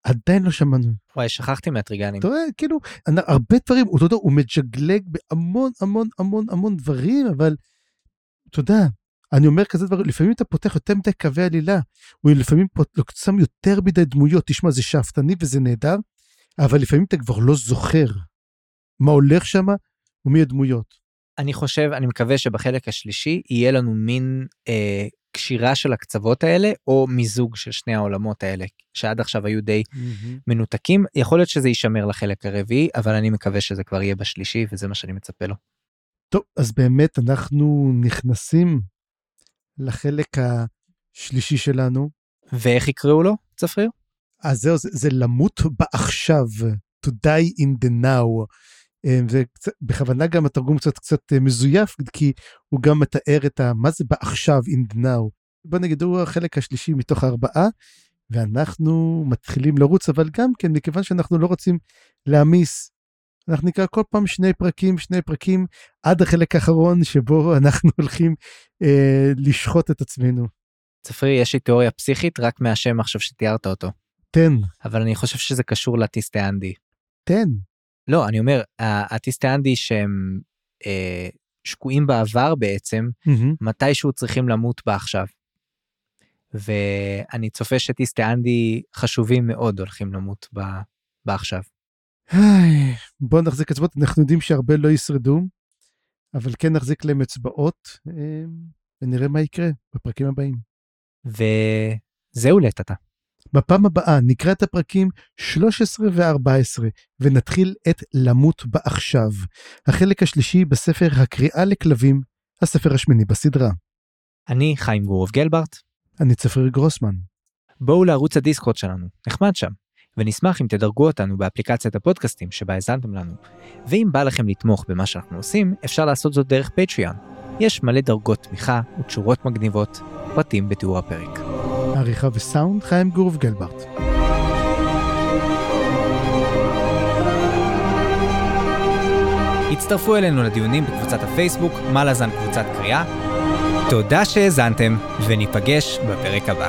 עדיין לא שמענו. וואי, שכחתי מהטריגנים. אתה רואה, כאילו, הרבה דברים, הוא, אתה יודע, הוא מג'גלג בהמון המון המון המון דברים, אבל אתה יודע, אני אומר כזה דבר, לפעמים אתה פותח יותר מדי קווי עלילה, הוא לפעמים שם יותר מדי דמויות, תשמע, זה שאפתני וזה נהדר, אבל לפעמים אתה כבר לא זוכר מה הולך שם ומי הדמויות. אני חושב, אני מקווה שבחלק השלישי יהיה לנו מין אה, קשירה של הקצוות האלה, או מיזוג של שני העולמות האלה, שעד עכשיו היו די mm-hmm. מנותקים. יכול להיות שזה יישמר לחלק הרביעי, אבל אני מקווה שזה כבר יהיה בשלישי, וזה מה שאני מצפה לו. טוב, אז באמת אנחנו נכנסים לחלק השלישי שלנו. ואיך יקראו לו, צפריר? אז זהו, זה, זה למות בעכשיו, to die in the now. זה קצת, בכוונה גם התרגום קצת קצת מזויף, כי הוא גם מתאר את ה... מה זה בעכשיו in now. בוא נגיד, הוא החלק השלישי מתוך הארבעה, ואנחנו מתחילים לרוץ, אבל גם כן, מכיוון שאנחנו לא רוצים להעמיס אנחנו נקרא כל פעם שני פרקים, שני פרקים, עד החלק האחרון שבו אנחנו הולכים אה, לשחוט את עצמנו. צפרי, יש לי תיאוריה פסיכית רק מהשם עכשיו שתיארת אותו. תן, אבל אני חושב שזה קשור לטיסטיאנדי. תן. לא, אני אומר, ה- הטיסטיאנדי שהם אה, שקועים בעבר בעצם, מהמם. מתישהו צריכים למות בעכשיו. ואני צופה שטיסטיאנדי חשובים מאוד הולכים למות ב, בעכשיו. היי, בוא נחזיק אצבעות, אנחנו יודעים שהרבה לא ישרדו, אבל כן נחזיק להם אצבעות, אה, ונראה מה יקרה בפרקים הבאים. וזהו לטאטה. בפעם הבאה נקרא את הפרקים 13 ו-14 ונתחיל את למות בעכשיו. החלק השלישי בספר הקריאה לכלבים, הספר השמיני בסדרה. אני חיים גורוב גלברט, אני צפריר גרוסמן. בואו לערוץ הדיסקורד שלנו, נחמד שם. ונשמח אם תדרגו אותנו באפליקציית הפודקאסטים שבה האזנתם לנו. ואם בא לכם לתמוך במה שאנחנו עושים, אפשר לעשות זאת דרך פטריון. יש מלא דרגות תמיכה ותשורות מגניבות, פרטים בתיאור הפרק. עריכה וסאונד חיים גורוב גלברט. הצטרפו אלינו לדיונים בקבוצת הפייסבוק, מה לזן קבוצת קריאה. תודה שהאזנתם, וניפגש בפרק הבא.